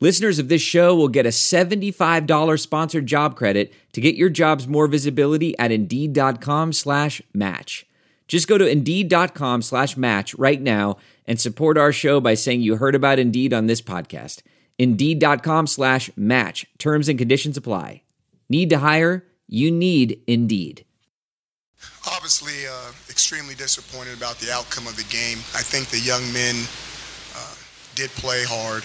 Listeners of this show will get a $75 sponsored job credit to get your jobs more visibility at Indeed.com slash match. Just go to Indeed.com slash match right now and support our show by saying you heard about Indeed on this podcast. Indeed.com slash match. Terms and conditions apply. Need to hire? You need Indeed. Obviously, uh, extremely disappointed about the outcome of the game. I think the young men uh, did play hard.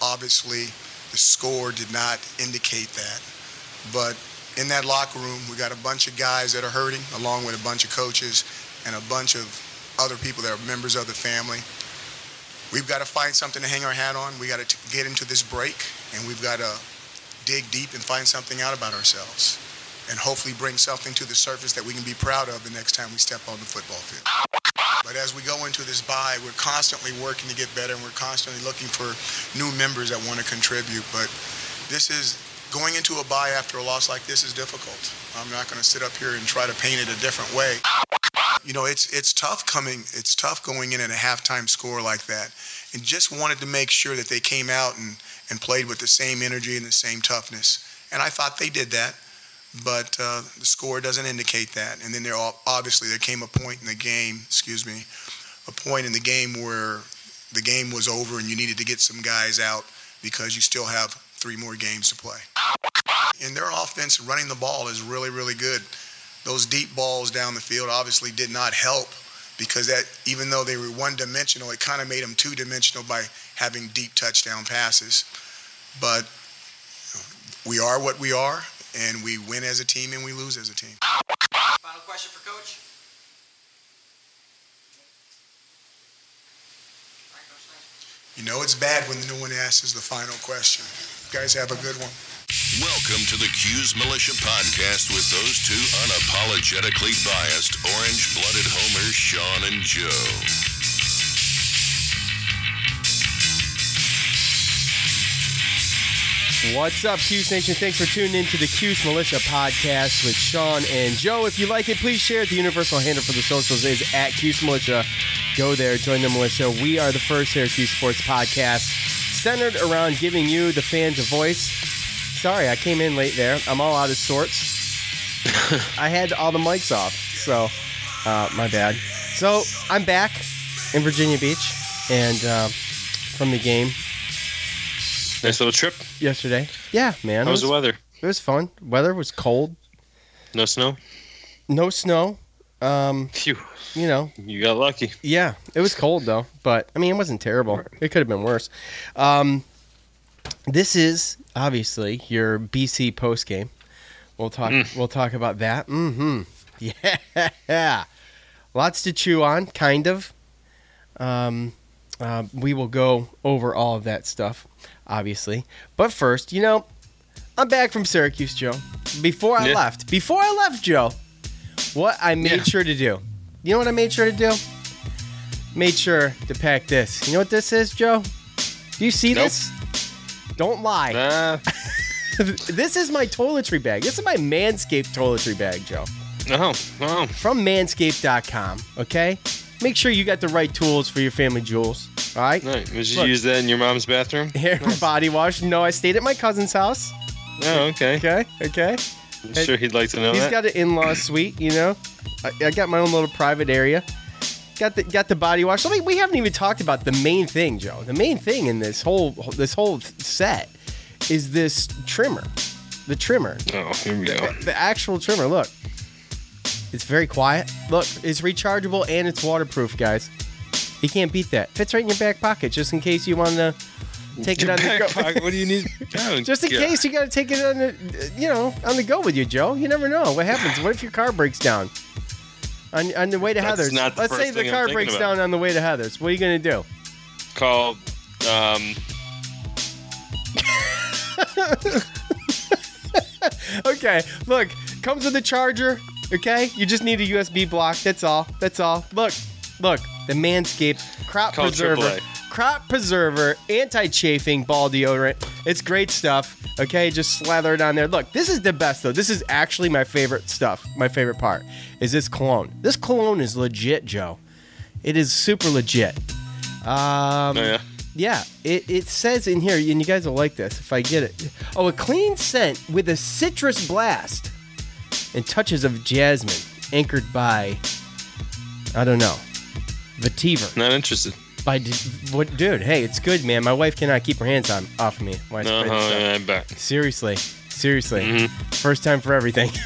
Obviously, the score did not indicate that. But in that locker room, we got a bunch of guys that are hurting, along with a bunch of coaches and a bunch of other people that are members of the family. We've got to find something to hang our hat on. We got to get into this break, and we've got to dig deep and find something out about ourselves, and hopefully bring something to the surface that we can be proud of the next time we step on the football field. But as we go into this bye, we're constantly working to get better, and we're constantly looking for new members that want to contribute. But this is going into a bye after a loss like this is difficult. I'm not going to sit up here and try to paint it a different way. You know, it's it's tough coming. It's tough going in at a halftime score like that, and just wanted to make sure that they came out and and played with the same energy and the same toughness. And I thought they did that, but uh, the score doesn't indicate that. And then there obviously there came a point in the game. Excuse me, a point in the game where the game was over and you needed to get some guys out because you still have three more games to play. And their offense running the ball is really, really good. Those deep balls down the field obviously did not help because that even though they were one dimensional, it kind of made them two dimensional by having deep touchdown passes. But we are what we are, and we win as a team and we lose as a team. Final question for Coach. You know it's bad when no one asks the final question. You guys have a good one. Welcome to the Cuse Militia podcast with those two unapologetically biased, orange blooded homers, Sean and Joe. What's up, Cuse Nation? Thanks for tuning in to the Cuse Militia podcast with Sean and Joe. If you like it, please share it. The universal handle for the socials is at Cuse Militia. Go there, join the militia. We are the first Syracuse sports podcast centered around giving you, the fans, a voice. Sorry, I came in late there. I'm all out of sorts. I had all the mics off, so uh, my bad. So I'm back in Virginia Beach and uh, from the game Nice little trip. Yesterday. Yeah, man. How it was the weather? It was fun. Weather was cold. No snow? No snow. Um, Phew. you know, You got lucky. yeah, it was cold though, but I mean, it wasn't terrible. It could have been worse. Um, this is obviously your BC post game. We'll talk. We'll talk about that. Mm-hmm. Yeah, lots to chew on. Kind of. Um, uh, we will go over all of that stuff, obviously. But first, you know, I'm back from Syracuse, Joe. Before I Yeah. left, before I left, Joe, what I made Yeah. sure to do. You know what I made sure to do? Made sure to pack this. You know what this is, Joe? Do you see Nope. this? Don't lie. Ah, this is my toiletry bag. This is my Manscaped toiletry bag, Joe. no, no. From manscaped.com, okay? Make sure you got the right tools for your family jewels, all right? no. Did you Look. use that in your mom's bathroom? Hair body wash. No, I stayed at my cousin's house. Oh, okay. Okay, okay. I'm sure he'd like to know He's that. got an in-law suite, you know. I, I got my own little private area. Got the got the body wash. So we, we haven't even talked about the main thing, Joe. The main thing in this whole this whole set is this trimmer, the trimmer, oh, here we go. the actual trimmer. Look, it's very quiet. Look, it's rechargeable and it's waterproof, guys. You can't beat that. Fits right in your back pocket, just in case you want to take it Your on the go. pocket, What do you need? Oh, Just in God. case you got to take it on the, you know, on the go with you, Joe. You never know what happens. What if your car breaks down on, on the way to That's Heather's? Let's say the car breaks about. down on the way to Heather's. What are you gonna do? Call. Um, Okay, look, comes with a charger, Okay, you just need a USB block. That's all. That's all. Look, look, the Manscaped crop Call preserver, crop preserver, anti-chafing ball deodorant. It's great stuff. Okay, just slather it on there. Look, this is the best though. This is actually my favorite stuff. My favorite part is this cologne. This cologne is legit, Joe. It is super legit. Um, Oh, yeah. yeah, it, it says in here, and you guys will like this if I get it. Oh, a clean scent with a citrus blast and touches of jasmine, anchored by, I don't know, Vetiver. Not interested. By what, dude? Hey, it's good, man. My wife cannot keep her hands on off of me. Why No, spray this stuff. I bet. Seriously, seriously, Mm-hmm. first time for everything.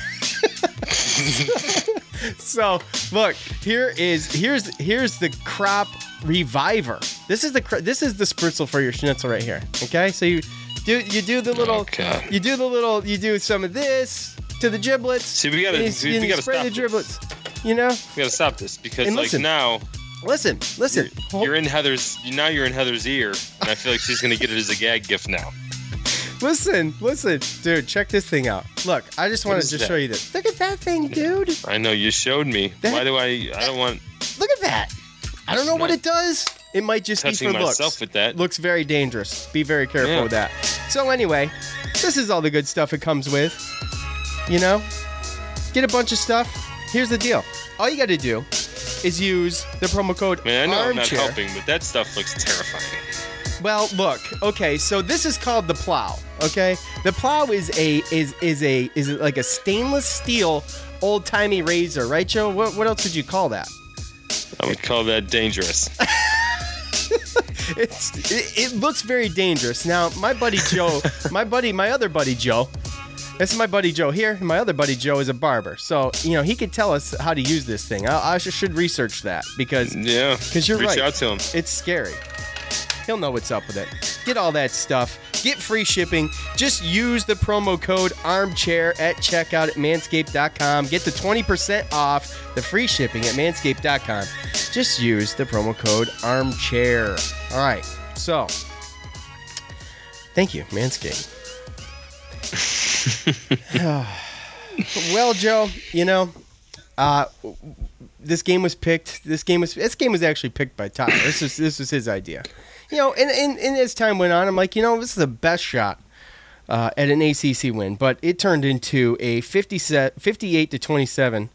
so look, here is here's here's the crop reviver. This is the this is the spritzel for your schnitzel right here. Okay, so you do you do the little Okay. you do the little you do some of this to the giblets. See, we gotta- you, we you gotta spray stop the this. giblets. You know, We gotta stop this because, And like, listen. now listen, listen. Hold- you're in Heather's. Now you're in Heather's ear, and I feel like she's gonna get it as a gag gift now. Listen, listen, dude. Check this thing out. Look, I just wanted to that? show you this. Look at that thing, dude. I know you showed me. That- Why do I? I don't want Look at that. I don't know what it does. It might just be for myself looks. with that. Looks very dangerous. Be very careful Yeah. with that. So anyway, this is all the good stuff it comes with. You know, get a bunch of stuff. Here's the deal. All you got to do is use the promo code I mean, I know I'm not helping, but that stuff looks terrifying. Well, look. Okay, so this is called the plow. Okay, the plow is a is is a is it like a stainless steel old timey razor, right, Joe? What what else would you call that? I would call that dangerous. It's it, it looks very dangerous. Now, my buddy Joe, my buddy, my other buddy Joe, this is my buddy Joe here. and My other buddy Joe is a barber, so you know he could tell us how to use this thing. I, I should- should research that because yeah, because you're reach right. out to him. it's scary. He'll know what's up with it. Get all that stuff. Get free shipping. Just use the promo code armchair at checkout at manscaped.com. Get the 20% off the free shipping at manscaped.com. Just use the promo code armchair. All right. So, thank you, Manscaped. well, Joe, you know, uh, this game was picked. This game was this game was actually picked by Tyler. This is this was his idea. You know, and, and, and as time went on, I'm like, you know, this is the best shot uh, at an ACC win, but it turned into a 50 set, 58 to 27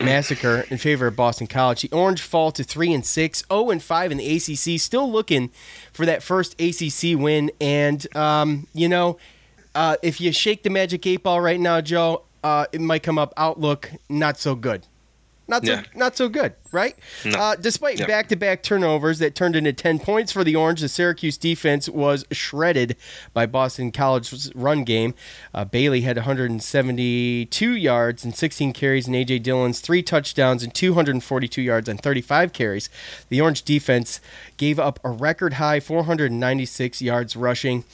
massacre in favor of Boston College. The Orange fall to three and six, 0 and five in the ACC. Still looking for that first ACC win, and um, you know, uh, if you shake the magic eight ball right now, Joe, uh, it might come up. Outlook not so good. Not so, Yeah. not so good, right? No. Uh, despite back-to-back turnovers that turned into 10 points for the Orange, the Syracuse defense was shredded by Boston College's run game. Uh, Bailey had 172 yards and 16 carries, and A.J. Dillon's three touchdowns and 242 yards on 35 carries. The Orange defense gave up a record high 496 yards rushing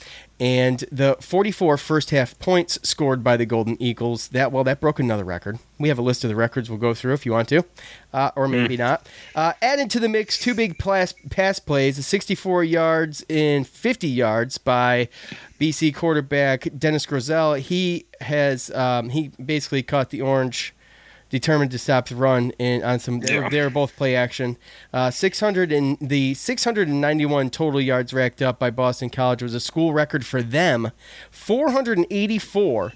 and the 44 first half points scored by the Golden Eagles. That well, that broke another record. We have a list of the records we'll go through if you want to, uh, or maybe not. Uh, added to the mix, two big pass, pass plays: 64 yards and 50 yards by BC quarterback Dennis Grosel. He has um, he basically caught the Orange determined to stop the run and on some Yeah. they were both play action. Uh, 600 and the 691 total yards racked up by boston college was a school record for them. 484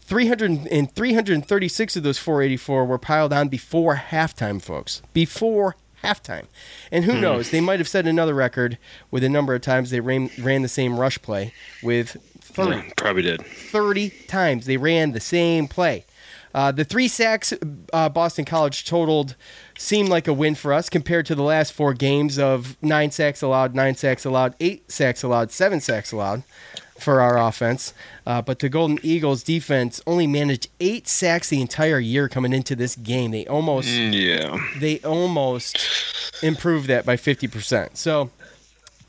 300 and 336 of those 484 were piled on before halftime folks. Before halftime. And who knows? They might have set another record with the number of times they ran, ran the same rush play with 30 Yeah, probably did. 30 times they ran the same play. Uh, the three sacks uh, Boston College totaled seemed like a win for us compared to the last four games of nine sacks allowed, nine sacks allowed, eight sacks allowed, seven sacks allowed for our offense. Uh, but the Golden Eagles defense only managed eight sacks the entire year coming into this game. They almost Yeah. they almost improved that by 50%. So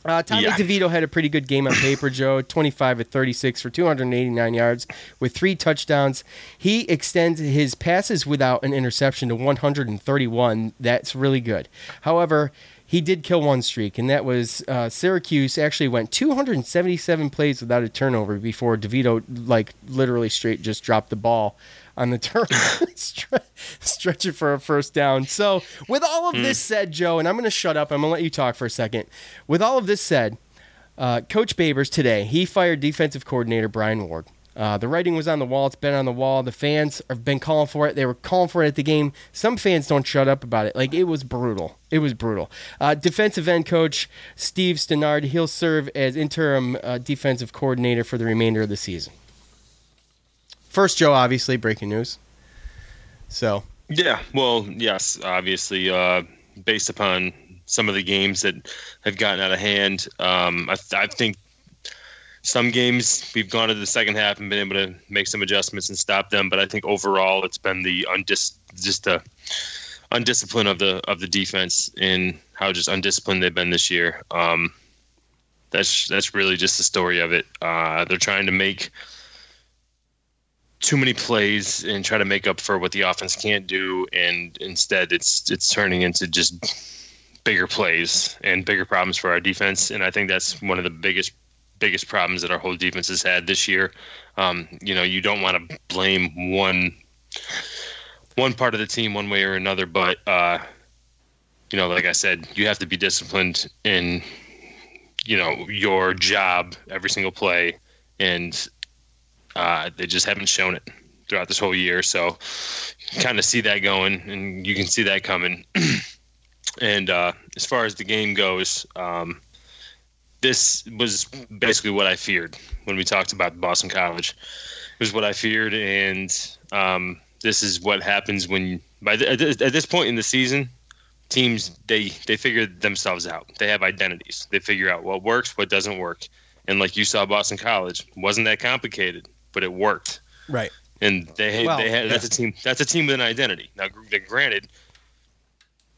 uh, Tommy Yeah. DeVito had a pretty good game on paper, Joe. 25 at 36 for 289 yards with three touchdowns. He extends his passes without an interception to 131. That's really good. However, he did kill one streak, and that was uh, Syracuse actually went 277 plays without a turnover before DeVito, like, literally straight just dropped the ball on the Stre- stretch it for a first down. So, with all of this said, Joe, and I'm going to shut up. I'm going to let you talk for a second. With all of this said, uh, Coach Babers today he fired defensive coordinator Brian Ward. Uh, the writing was on the wall. It's been on the wall. The fans have been calling for it. They were calling for it at the game. Some fans don't shut up about it. Like it was brutal. It was brutal. Uh, defensive end coach Steve Stanard. He'll serve as interim uh, defensive coordinator for the remainder of the season. First, Joe, obviously breaking news. So Yeah, well, yes, obviously, uh, based upon some of the games that have gotten out of hand, um, I, I think some games we've gone to the second half and been able to make some adjustments and stop them. But I think overall, it's been the undis- just the undiscipline of the of the defense and how just undisciplined they've been this year. Um, that's that's really just the story of it. Uh, they're trying to make too many plays and try to make up for what the offense can't do, and instead it's it's turning into just bigger plays and bigger problems for our defense. And I think that's one of the biggest biggest problems that our whole defense has had this year. Um, you know, you don't want to blame one one part of the team one way or another, but uh, you know, like I said, you have to be disciplined in you know your job every single play, and uh, they just haven't shown it throughout this whole year. So, kind of see that going, and you can see that coming. and uh, as far as the game goes, um, this was basically what I feared when we talked about Boston College. It was what I feared, and um, this is what happens when by the, at this- at this point in the season, teams they they figure themselves out. They have identities. They figure out what works, what doesn't work. And like you saw, Boston College wasn't that complicated, but it worked. right. And they Well, they had that's a team that's a team with an identity. Now, granted,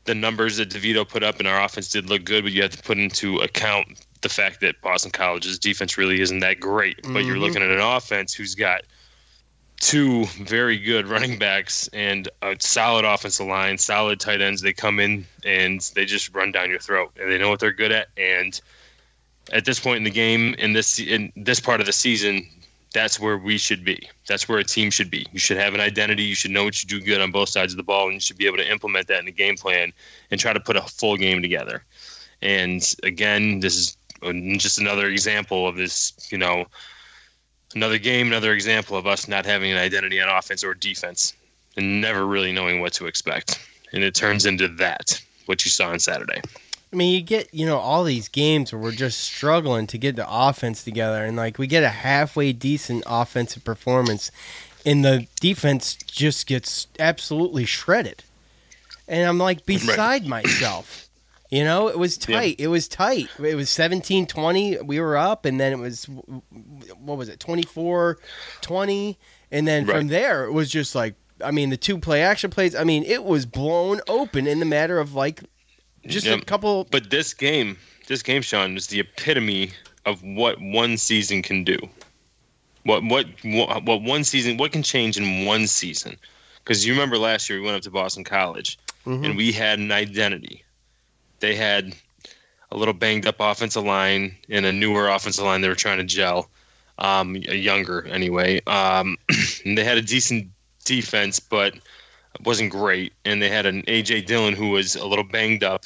the numbers that DeVito put up in our offense did look good, but you have to put into account the fact that Boston College's defense really isn't that great. But you're mm-hmm. looking at an offense who's got two very good running backs and a solid offensive line, solid tight ends. They come in and they just run down your throat, and they know what they're good at. And at this point in the game, in this in this part of the season, that's where we should be. That's where a team should be. You should have an identity. You should know what you do good on both sides of the ball, and you should be able to implement that in the game plan and try to put a full game together. And again, this is just another example of this. You know, another game, another example of us not having an identity on offense or defense, and never really knowing what to expect. And it turns into that what you saw on Saturday. I mean, you get you know all these games where we're just struggling to get the offense together, and like we get a halfway decent offensive performance, and the defense just gets absolutely shredded. And I'm like beside myself. You know, it was tight. It was tight. It was 17-20. We were up, and then it was what was it, 24-20. and then from there it was just like I mean, the two play action plays. I mean, it was blown open in the matter of like just a couple But this game, this game, Sean, is the epitome of what one season can do. What what what, what one season? What can change in one season? Because you remember last year we went up to Boston College and we had an identity. They had a little banged up offensive line and a newer offensive line they were trying to gel, um, a younger anyway. Um, and they had a decent defense, but wasn't great. And they had an AJ Dillon who was a little banged up.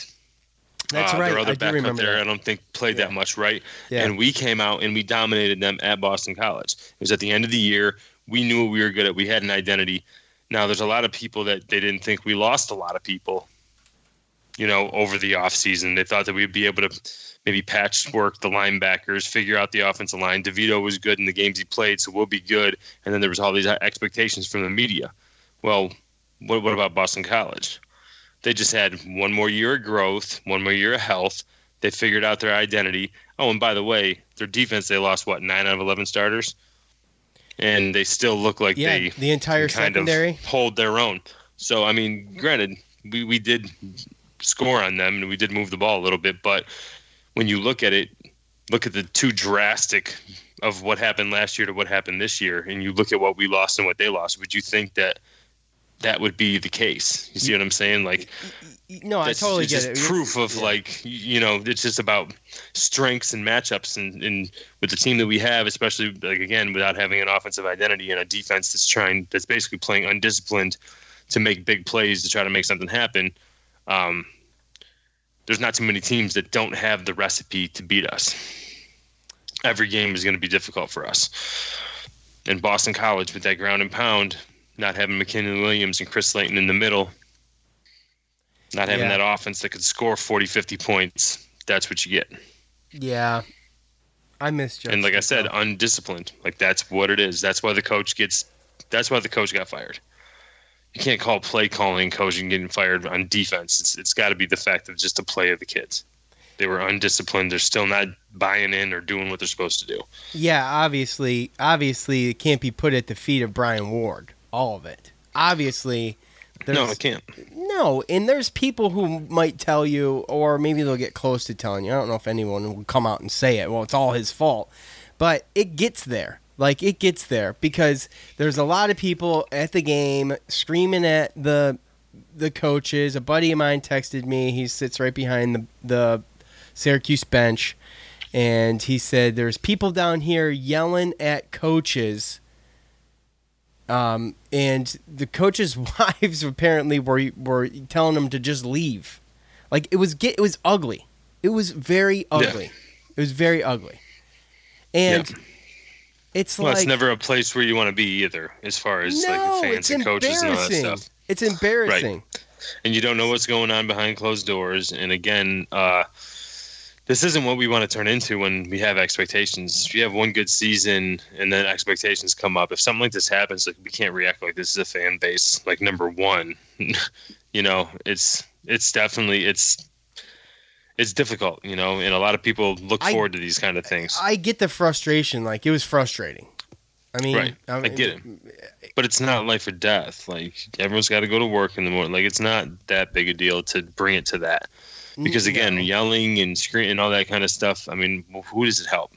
That's Uh, right. Their other I do backup remember there, that. I don't think played that much, right? Yeah. And we came out and we dominated them at Boston College. It was at the end of the year. We knew what we were good at. We had an identity. Now, there's a lot of people that they didn't think we lost a lot of people, you know, over the offseason. They thought that we'd be able to maybe patchwork the linebackers, figure out the offensive line. DeVito was good in the games he played, so we'll be good. And then there was all these expectations from the media. Well, what, what about Boston College? They just had one more year of growth, one more year of health. They figured out their identity. Oh, and by the way, their defense, they lost what, nine out of 11 starters? And they still look like Yeah, they the entire kind secondary. of hold their own. So, I mean, granted, we, we did score on them and we did move the ball a little bit, but when you look at it, look at the two drastic of what happened last year to what happened this year, and you look at what we lost and what they lost, would you think that that would be the case? You see what I'm saying? Like, no, I totally get it. proof of like you know it's just about strengths and matchups and, and with the team that we have especially like again without having an offensive identity and a defense that's trying that's basically playing undisciplined to make big plays to try to make something happen um, there's not too many teams that don't have the recipe to beat us every game is going to be difficult for us and boston college with that ground and pound not having mckinnon williams and chris Slayton in the middle not having Yeah. that offense that could score 40, 50 points, that's what you get. Yeah, I miss Judge. and like I said, undisciplined. Like that's what it is. That's why the coach gets. That's why the coach got fired. You can't call play calling coaching getting fired on defense. It's it's got to be the fact of just the play of the kids. They were undisciplined. They're still not buying in or doing what they're supposed to do. yeah, obviously, obviously, it can't be put at the feet of Brian Ward. All of it. Obviously, No, I can't. No, and there's people who might tell you, or maybe they'll get close to telling you. I don't know if anyone will come out and say it. Well, it's all his fault, but it gets there. Like it gets there because there's a lot of people at the game screaming at the the coaches. A buddy of mine texted me. He sits right behind the the Syracuse bench, and he said there's people down here yelling at coaches um, and the coaches' wives apparently were were telling them to just leave. Like it was get it was ugly. It was very ugly. It was very ugly. And it's Well, like it's never a place where you want to be either, as far as no, like fans and coaches and all that stuff. It's embarrassing. Right. and you don't know what's going on behind closed doors. And again, uh, this isn't what we want to turn into when we have expectations. If you have one good season and then expectations come up, if something like this happens, like we can't react like this is a fan base. Like number one, you know, it's it's definitely it's it's difficult, you know, and a lot of people look I- forward to these kind of things. I get the frustration. Like it was frustrating. I mean, Right. I get it. but it's not life or death. Like everyone's got to go to work in the morning. Like it's not that big a deal to bring it to that. Because mm, again, No. yelling and screaming and all that kind of stuff. I mean, who does it help?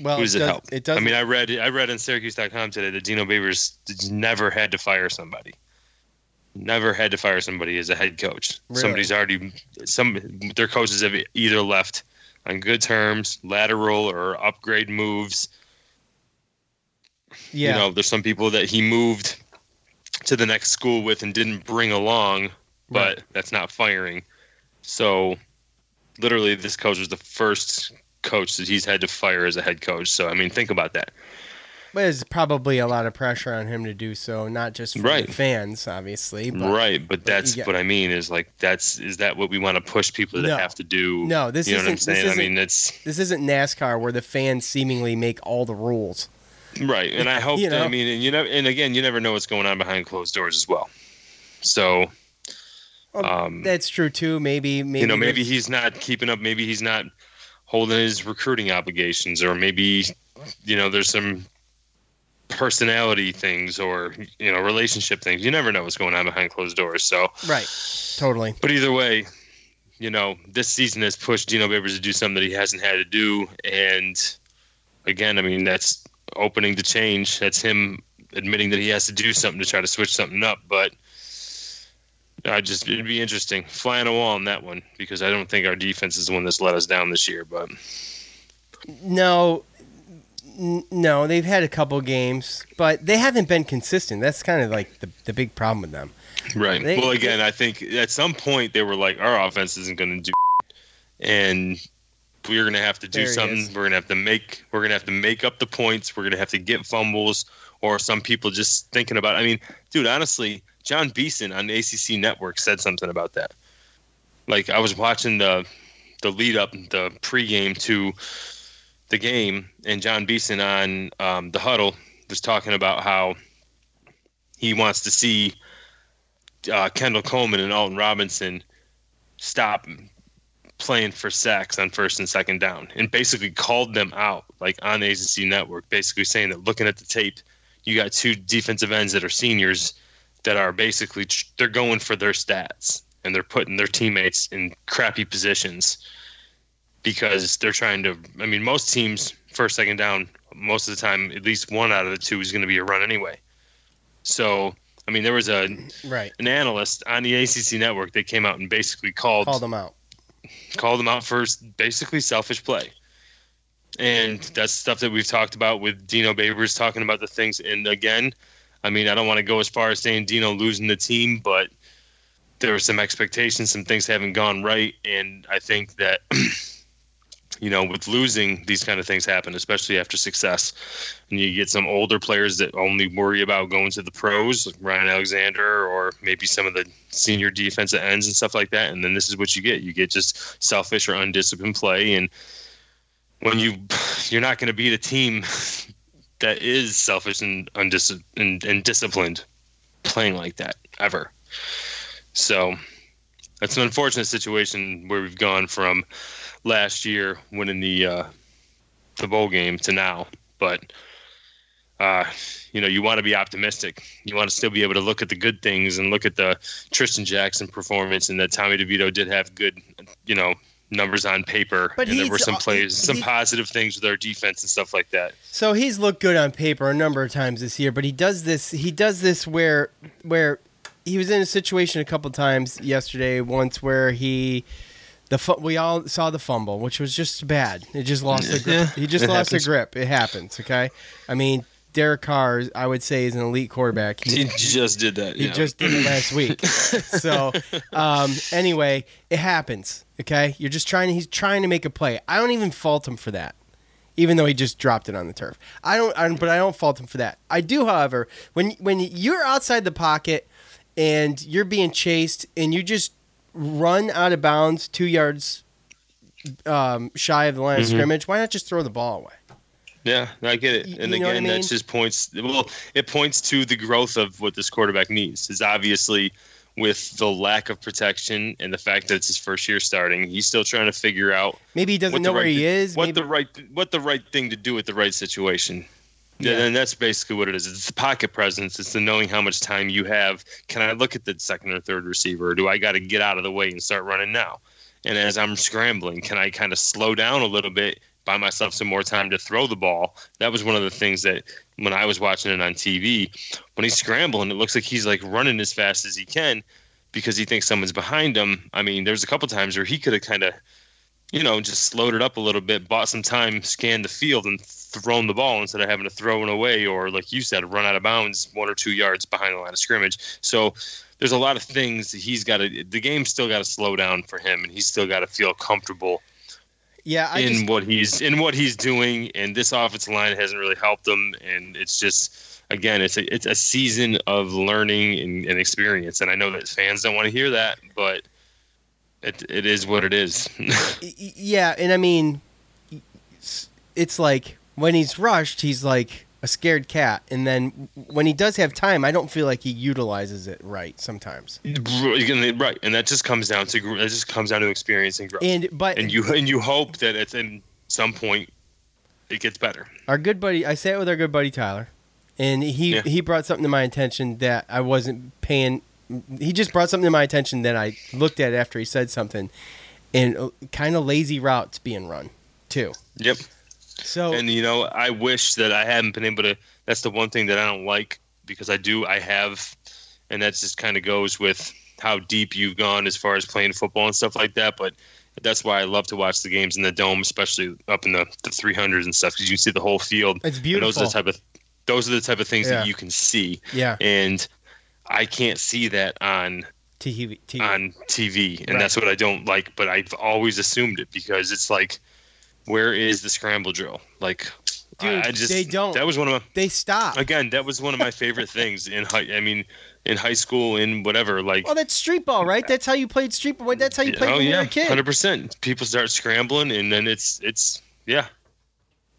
well, Who does it, does, help? It doesn't. I mean, I read I read on Syracuse.com today that Dino Babers never had to fire somebody. Never had to fire somebody as a head coach. Really? Somebody's already some their coaches have either left on good terms, lateral or upgrade moves. yeah. You know, there's some people that he moved to the next school with and didn't bring along, but Right. that's not firing. So, literally, this coach was the first coach that he's had to fire as a head coach. So, I mean, think about that. But there's probably a lot of pressure on him to do so, not just from Right. the fans, obviously. But right, but that's you get- what I mean is like that's is that what we want to push people to No. have to do? No, this you know isn't- this. I isn't- mean, it's This isn't NASCAR where the fans seemingly make all the rules. right, and I hope You that I mean, and you know, and again, you never know what's going on behind closed doors as well. So Um, that's true too. Maybe, maybe you know, maybe there's- he's not keeping up. Maybe he's not holding his recruiting obligations, or maybe you know, there's some personality things or you know, relationship things. You never know what's going on behind closed doors. So, right. Totally. but either way, you know, this season has pushed Dino Babers to do something that he hasn't had to do, and again, I mean, that's opening to change. That's him admitting that he has to do something to try to switch something up, but. I just it'd be interesting flying a wall on that one because I don't think our defense is the one that's let us down this year. But No, n- no, they've had a couple games, but they haven't been consistent. That's kind of like the the big problem with them. right, They- well, again, I think at some point they were like, our offense isn't going to do, and we're going to have to do something. We're going to have to make we're going to have to make up the points. We're going to have to get fumbles, or some people just thinking about. I mean, dude, honestly, Jon Beason on ACC Network said something about that. Like I was watching the the lead up, the pregame to the game, and Jon Beason on um, the huddle was talking about how he wants to see uh, Kendall Coleman and Alton Robinson stop playing for sacks on first and second down, and basically called them out, like on the ACC network, basically saying that looking at the tape, you got two defensive ends that are seniors that are basically they're going for their stats and they're putting their teammates in crappy positions because they're trying to. I mean, most teams first second down, most of the time, at least one out of the two is going to be a run anyway. So I mean, there was a Right. an analyst on the ACC network that came out and basically called Call them out. called them out for basically selfish play. And that's stuff that we've talked about with Dino Babers talking about the things. And again, I mean, I don't want to go as far as saying Dino losing the team, but there were some expectations, some things haven't gone right. And I think that, you know, with losing, these kind of things happen, especially after success. And you get some older players that only worry about going to the pros, like Ryan Alexander, or maybe some of the senior defensive ends and stuff like that. And then this is what you get. You get just selfish or undisciplined play. And when you, you're not going to beat a team that is selfish and undis- and, and disciplined playing like that ever. So that's an unfortunate situation where we've gone from last year winning the uh, the bowl game to now. But uh, you know, you want to be optimistic. You want to still be able to look at the good things and look at the Trishton Jackson performance and that Tommy DeVito did have good, you know, numbers on paper. But and there were some plays, some he- positive things with our defense and stuff like that. So he's looked good on paper a number of times this year, but he does this. He does this where where he was in a situation a couple times yesterday. Once where he the fu- we all saw the fumble, which was just bad. It just lost the grip. Yeah, he just it lost happens. the grip. It happens. Okay, I mean Derek Carr, I would say, is an elite quarterback. He- He just did that. he yeah. just did it last week. so, um, anyway, it happens. Okay, you're just trying. He's trying to make a play. I don't even fault him for that, even though he just dropped it on the turf. I don't. I, but I don't fault him for that. I do, however, when when you're outside the pocket and you're being chased and you just run out of bounds two yards um, shy of the line of scrimmage, why not just throw the ball away? Yeah, I get it. And you know again, I mean? that just points. Well, it points to the growth of what this quarterback needs. Is obviously with the lack of protection and the fact that it's his first year starting, he's still trying to figure out Maybe he doesn't know the where right he is. what maybe, the right what the right thing to do with the right situation. Yeah. And that's basically what it is. It's the pocket presence. It's the knowing how much time you have. Can I look at the second or third receiver, or do I got to get out of the way and start running now? And as I'm scrambling, can I kind of slow down a little bit, buy myself some more time to throw the ball? That was one of the things that when I was watching it on TV, when he's scrambling, it looks like he's like running as fast as he can because he thinks someone's behind him. I mean, there's a couple times where he could have kind of you know, just slowed it up a little bit, bought some time, scanned the field, and thrown the ball instead of having to throw it away or, like you said, run out of bounds one or two yards behind the line of scrimmage. So there's a lot of things that he's got to. The game's still got to slow down for him, and he's still got to feel comfortable yeah, I in just, what he's in what he's doing. And this offensive line hasn't really helped him, and it's just. Again, it's a it's a season of learning and, and experience, and I know that fans don't want to hear that, but it it is what it is. Yeah, and I mean, it's like when he's rushed, he's like a scared cat, and then when he does have time, I don't feel like he utilizes it right sometimes. right, and that just comes down to that just comes down to experience and growth. And but and you and you hope that at in some point it gets better. our good buddy, I sat with our good buddy Tyler, and he Yeah. he brought something to my attention that I wasn't paying. He just brought something to my attention that I looked at after he said something, and uh, kind of lazy routes being run too. Yep. So And you know, I wish that I hadn't been able to. That's the one thing that I don't like because I do. I have, and that just kind of goes with how deep you've gone as far as playing football and stuff like that. But that's why I love to watch the games in the dome, especially up in the, the 300s and stuff, because you can see the whole field. It's And those are the type of those are the type of things Yeah. that you can see, yeah, and I can't see that on TV, TV. on TV, and Right. that's what I don't like. But I've always assumed it because it's like, where is the scramble drill? Like, Dude, I, just they don't. That was one of my they stop. again. That was one of my favorite things in high. I mean, in high school, in whatever, like. Oh, that's street ball, right? That's how you played street ball. That's how you played oh when you were yeah, a kid. hundred percent. People start scrambling, and then it's it's yeah,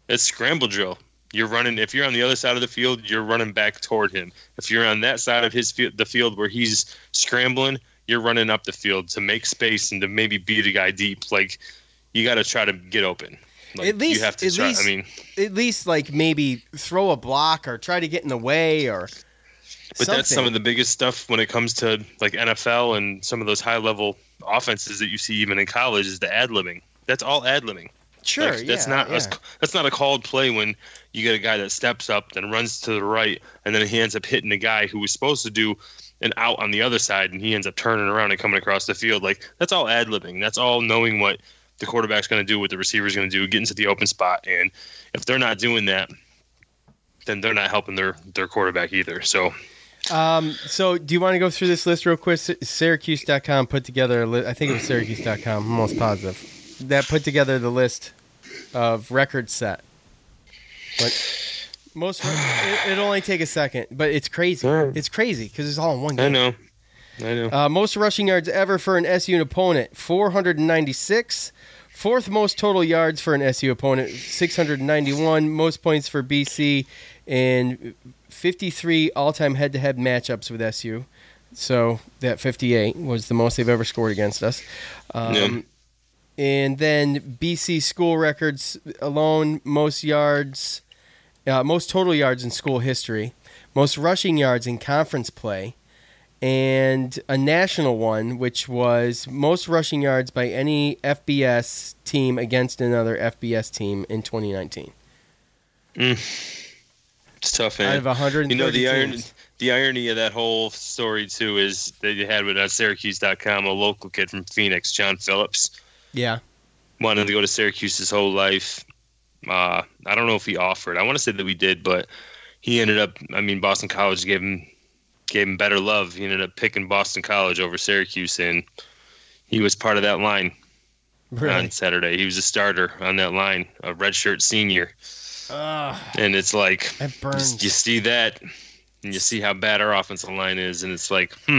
it's scramble drill. You're running. If you're on the other side of the field, you're running back toward him. If you're on that side of his field, the field where he's scrambling, you're running up the field to make space and to maybe beat a guy deep. Like you got to try to get open. Like, At least- you have to at try. least- I mean, At least like maybe throw a block or try to get in the way or. But that's some of the biggest stuff when it comes to like NFL and some of those high level offenses that you see even in college is the ad libbing. That's all ad libbing. Sure, Like, that's yeah, not yeah. a, that's not a called play when you get a guy that steps up, then runs to the right, and then he ends up hitting the guy who was supposed to do an out on the other side, and he ends up turning around and coming across the field. Like that's all ad libbing. That's all knowing what the quarterback's going to do, what the receiver's going to do, get into the open spot, and if they're not doing that, then they're not helping their their quarterback either. So Um, so do you want to go through this list real quick? Sy- Syracuse.com put together, a li- I think it was Syracuse.com, I'm almost positive, that put together the list of records set. But most, it, it'll only take a second, but it's crazy. It's crazy because it's all in one game. I know, I know. Uh, most rushing yards ever for an SU opponent, 496. Fourth most total yards for an SU opponent, 691. Most points for BC, and 53 all-time head-to-head matchups with SU. So that 58 was the most they've ever scored against us. Um, Yeah. And then BC school records alone, most yards, uh, most total yards in school history, most rushing yards in conference play, and a national one, which was most rushing yards by any FBS team against another FBS team in 2019. It's tough, man. Out of 130 you know the irony, the irony of that whole story too is that you had with uh, Syracuse.com a local kid from Phoenix, John Phillips, Yeah. wanted to go to Syracuse his whole life. Uh, I don't know if he offered. I want to say that we did, but he ended up. I mean, Boston College gave him gave him better love. He ended up picking Boston College over Syracuse, and he was part of that line Really? on Saturday. He was a starter on that line, a redshirt senior. and it's like you, burns. you see that, and you see how bad our offensive line is, and it's like, hmm,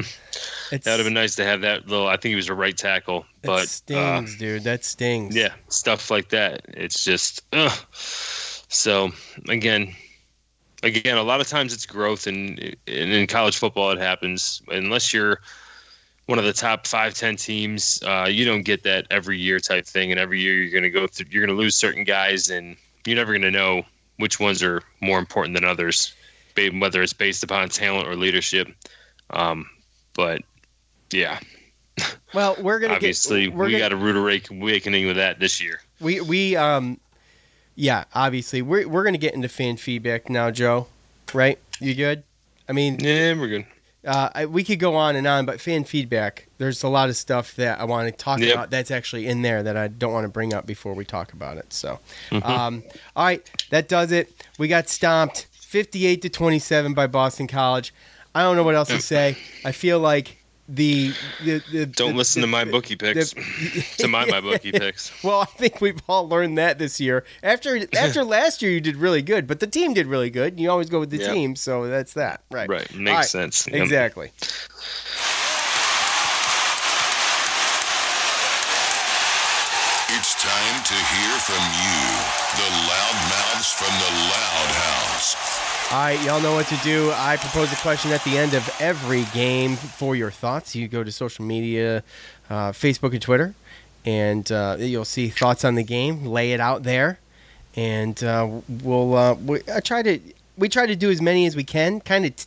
It's, that would have been nice to have that little. I think he was a right tackle, but uh, stings, dude. That stings. yeah, stuff like that. It's just, ugh. So again, again, a lot of times it's growth, and in, in college football it happens. Unless you're one of the top five, ten teams, uh, you don't get that every year type thing. And every year you're going to go through, you're going to lose certain guys, and you're never going to know which ones are more important than others, whether it's based upon talent or leadership. Um, but yeah, Well, we're gonna obviously get, we're we gonna, got a rude awakening with that this year. we we um, yeah, obviously we're we're gonna get into fan feedback now, Joe. Right? You good? I mean, Yeah, we're good. uh, I, we could go on and on, but fan feedback. There's a lot of stuff that I want to talk Yep. about that's actually in there that I don't want to bring up before we talk about it. So, Mm-hmm. um, all right, that does it. We got stomped, 58 to 27 by Boston College. I don't know what else to say. I feel like the the, the Don't the- listen the- to my bookie picks. the- to my my bookie picks. Well, I think we've all learned that this year. After after last year, you did really good, but the team did really good. You always go with the Yeah. team, so that's that, right? Right, makes All right. sense. Yep. Exactly. It's time to hear from you, the loud mouths from the Loud House. All right, y'all know what to do. I propose a question at the end of every game for your thoughts. You go to social media, uh, Facebook and Twitter, and uh, you'll see thoughts on the game. Lay it out there, and uh, we'll. Uh, we, I try to. We try to do as many as we can. Kind of. T-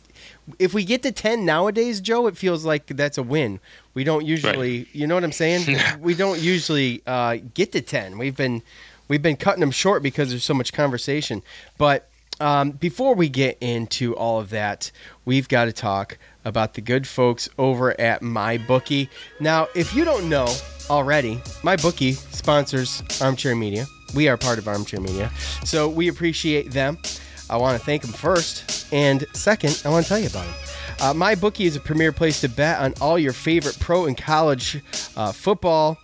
if we get to ten nowadays, Joe, it feels like that's a win. We don't usually. You know what I'm saying? we don't usually uh, get to ten. We've been. We've been cutting them short because there's so much conversation. But um, before we get into all of that, we've got to talk about the good folks over at MyBookie. Now, if you don't know already, MyBookie sponsors Armchair Media. We are part of Armchair Media, so we appreciate them. I want to thank them first, and second, I want to tell you about them. Uh, MyBookie is a premier place to bet on all your favorite pro and college uh, football.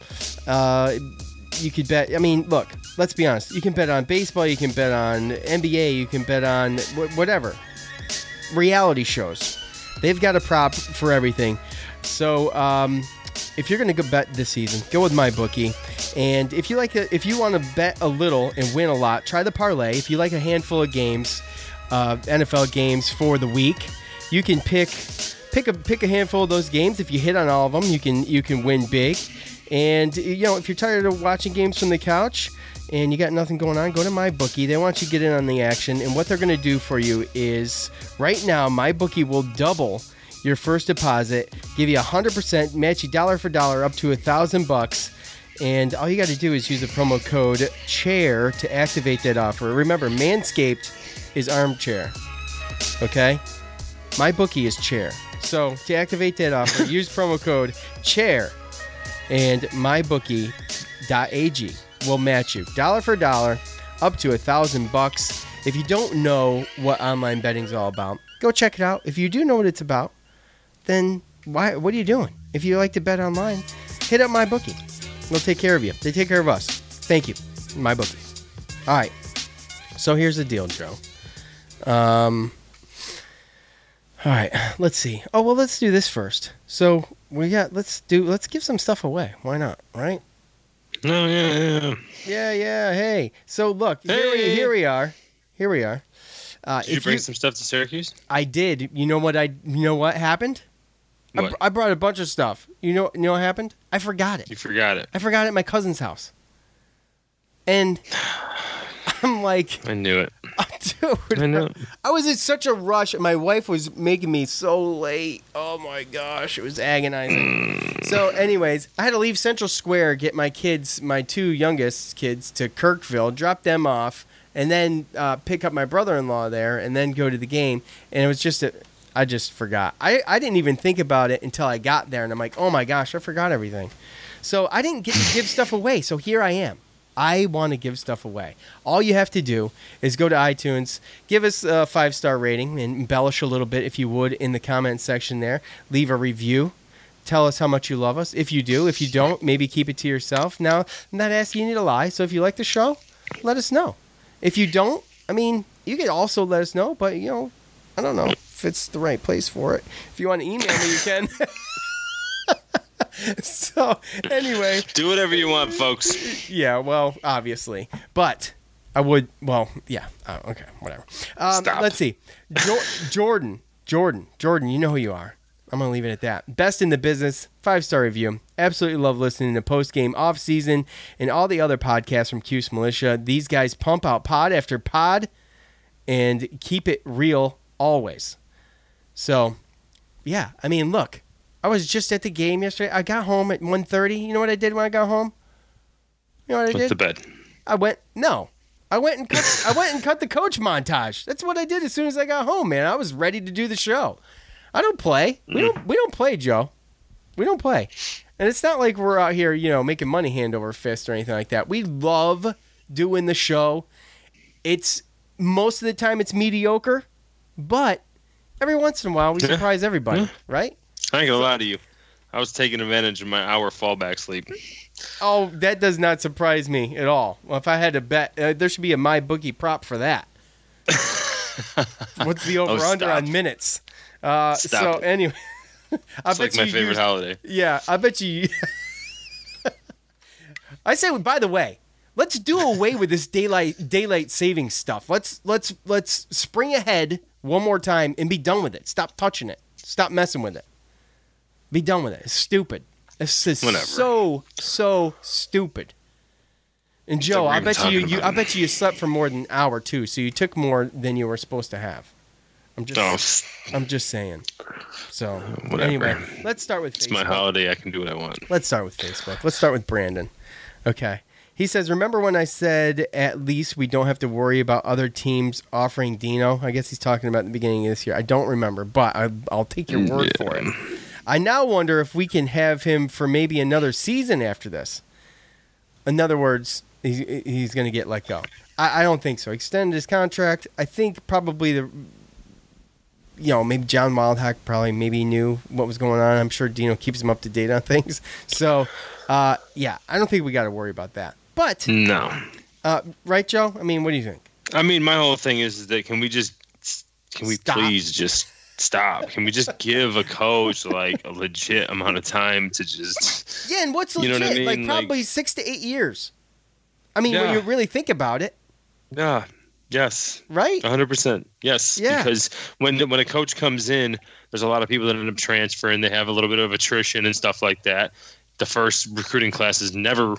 Uh, you could bet. I mean, look. Let's be honest. You can bet on baseball. You can bet on NBA. You can bet on wh- whatever reality shows. They've got a prop for everything. So um, if you're going to go bet this season, go with my bookie. And if you like, a, if you want to bet a little and win a lot, try the parlay. If you like a handful of games, uh, NFL games for the week, you can pick pick a pick a handful of those games. If you hit on all of them, you can you can win big. And you know, if you're tired of watching games from the couch and you got nothing going on, go to my bookie. They want you to get in on the action. And what they're going to do for you is right now, my bookie will double your first deposit, give you a hundred percent, match you dollar for dollar up to a thousand bucks. And all you got to do is use the promo code CHAIR to activate that offer. Remember, Manscaped is armchair. Okay? My bookie is chair. So to activate that offer, use promo code CHAIR and mybookie.ag will match you dollar for dollar up to a thousand bucks. If you don't know what online betting is all about, go check it out. If you do know what it's about, then why? What are you doing? If you like to bet online, hit up my bookie. They'll take care of you. They take care of us. Thank you, my bookie. All right. So here's the deal, Joe. Um. All right. Let's see. Oh well, let's do this first. So we got. Let's do. Let's give some stuff away. Why not? Right? No, yeah, yeah. Yeah, yeah. Hey. So look, here, we, here we are. Here we are. Uh, Did you bring you, some stuff to Syracuse? I did. You know what I? You know what happened? I, What? br- I brought a bunch of stuff. You know. You know what happened? I forgot it. You forgot it. I forgot it at my cousin's house. And I'm like, I knew it. dude, I know. I was in such a rush. My wife was making me so late. Oh my gosh, it was agonizing. so, anyways, I had to leave Central Square, get my kids, my two youngest kids, to Kirkville, drop them off, and then uh, pick up my brother-in-law there, and then go to the game. And it was just a, I just forgot. I I didn't even think about it until I got there, and I'm like, oh my gosh, I forgot everything. So I didn't get to give stuff away. So here I am. I want to give stuff away. All you have to do is go to iTunes, give us a five star rating, and embellish a little bit if you would in the comment section there. Leave a review. Tell us how much you love us. If you do, if you don't, maybe keep it to yourself. Now, I'm not asking you to lie. So if you like the show, let us know. If you don't, I mean, you can also let us know, but you know, I don't know if it's the right place for it. If you want to email me, you can. so anyway, Do whatever you want, folks. yeah, well, obviously, but I would. Well, yeah. Uh, okay, whatever. Um, Stop. Let's see. Jo- Jordan, Jordan, Jordan. You know who you are. I'm gonna leave it at that. Best in the business, five star review. Absolutely love listening to post game, off season, and all the other podcasts from Cuse Militia. These guys pump out pod after pod, and keep it real always. So, yeah. I mean, look. I was just at the game yesterday. I got home at 1.30. You know what I did when I got home? You know what I Went did? to bed. I went no. I went and cut, I went and cut the coach montage. That's what I did as soon as I got home, man. I was ready to do the show. I don't play. We mm. don't we don't play, Joe. We don't play. And it's not like we're out here, you know, making money hand over fist or anything like that. We love doing the show. It's most of the time it's mediocre, but every once in a while we surprise everybody, right? I ain't gonna lie to you. I was taking advantage of my hour fallback sleep. Oh, that does not surprise me at all. Well, if I had to bet, uh, there should be a my bookie prop for that. What's the over under on minutes? Uh, so it. anyway, I It's like my you favorite used- holiday. Yeah, I bet you. I say, by the way, let's do away with this daylight daylight saving stuff. Let's let's let's spring ahead one more time and be done with it. Stop touching it. Stop messing with it. Be done with it. It's stupid. This is Whatever. so so stupid. And Joe, I bet you, you I bet you you slept for more than an hour too. So you took more than you were supposed to have. I'm just Oh, I'm just saying. So Whatever. anyway, let's start with it's my holiday. I can do what I want. Let's start with Facebook. Let's start with Brandon. Okay. He says, Remember when I said at least we don't have to worry about other teams offering Dino? I guess he's talking about the beginning of this year. I don't remember, but I, I'll take your word for it. I now wonder if we can have him for maybe another season after this. In other words, he's, he's going to get let go. I, I don't think so. Extend his contract. I think probably the you know, maybe John Wildhack probably maybe knew what was going on. I'm sure Dino keeps him up to date on things. So, uh, yeah, I don't think we got to worry about that. But, No. uh, right, Joe? I mean, what do you think? I mean, my whole thing is that can we just can we Stop. please just stop? Can we just give a coach like a legit amount of time to just Yeah, and what's You know legit? what I mean? Like Like- probably six to eight years. I mean, when you really think about it, yeah, yes, right? hundred percent, yes. Yeah. Because when when a coach comes in, there's a lot of people that end up transferring. They have a little bit of attrition and stuff like that. The first recruiting class is never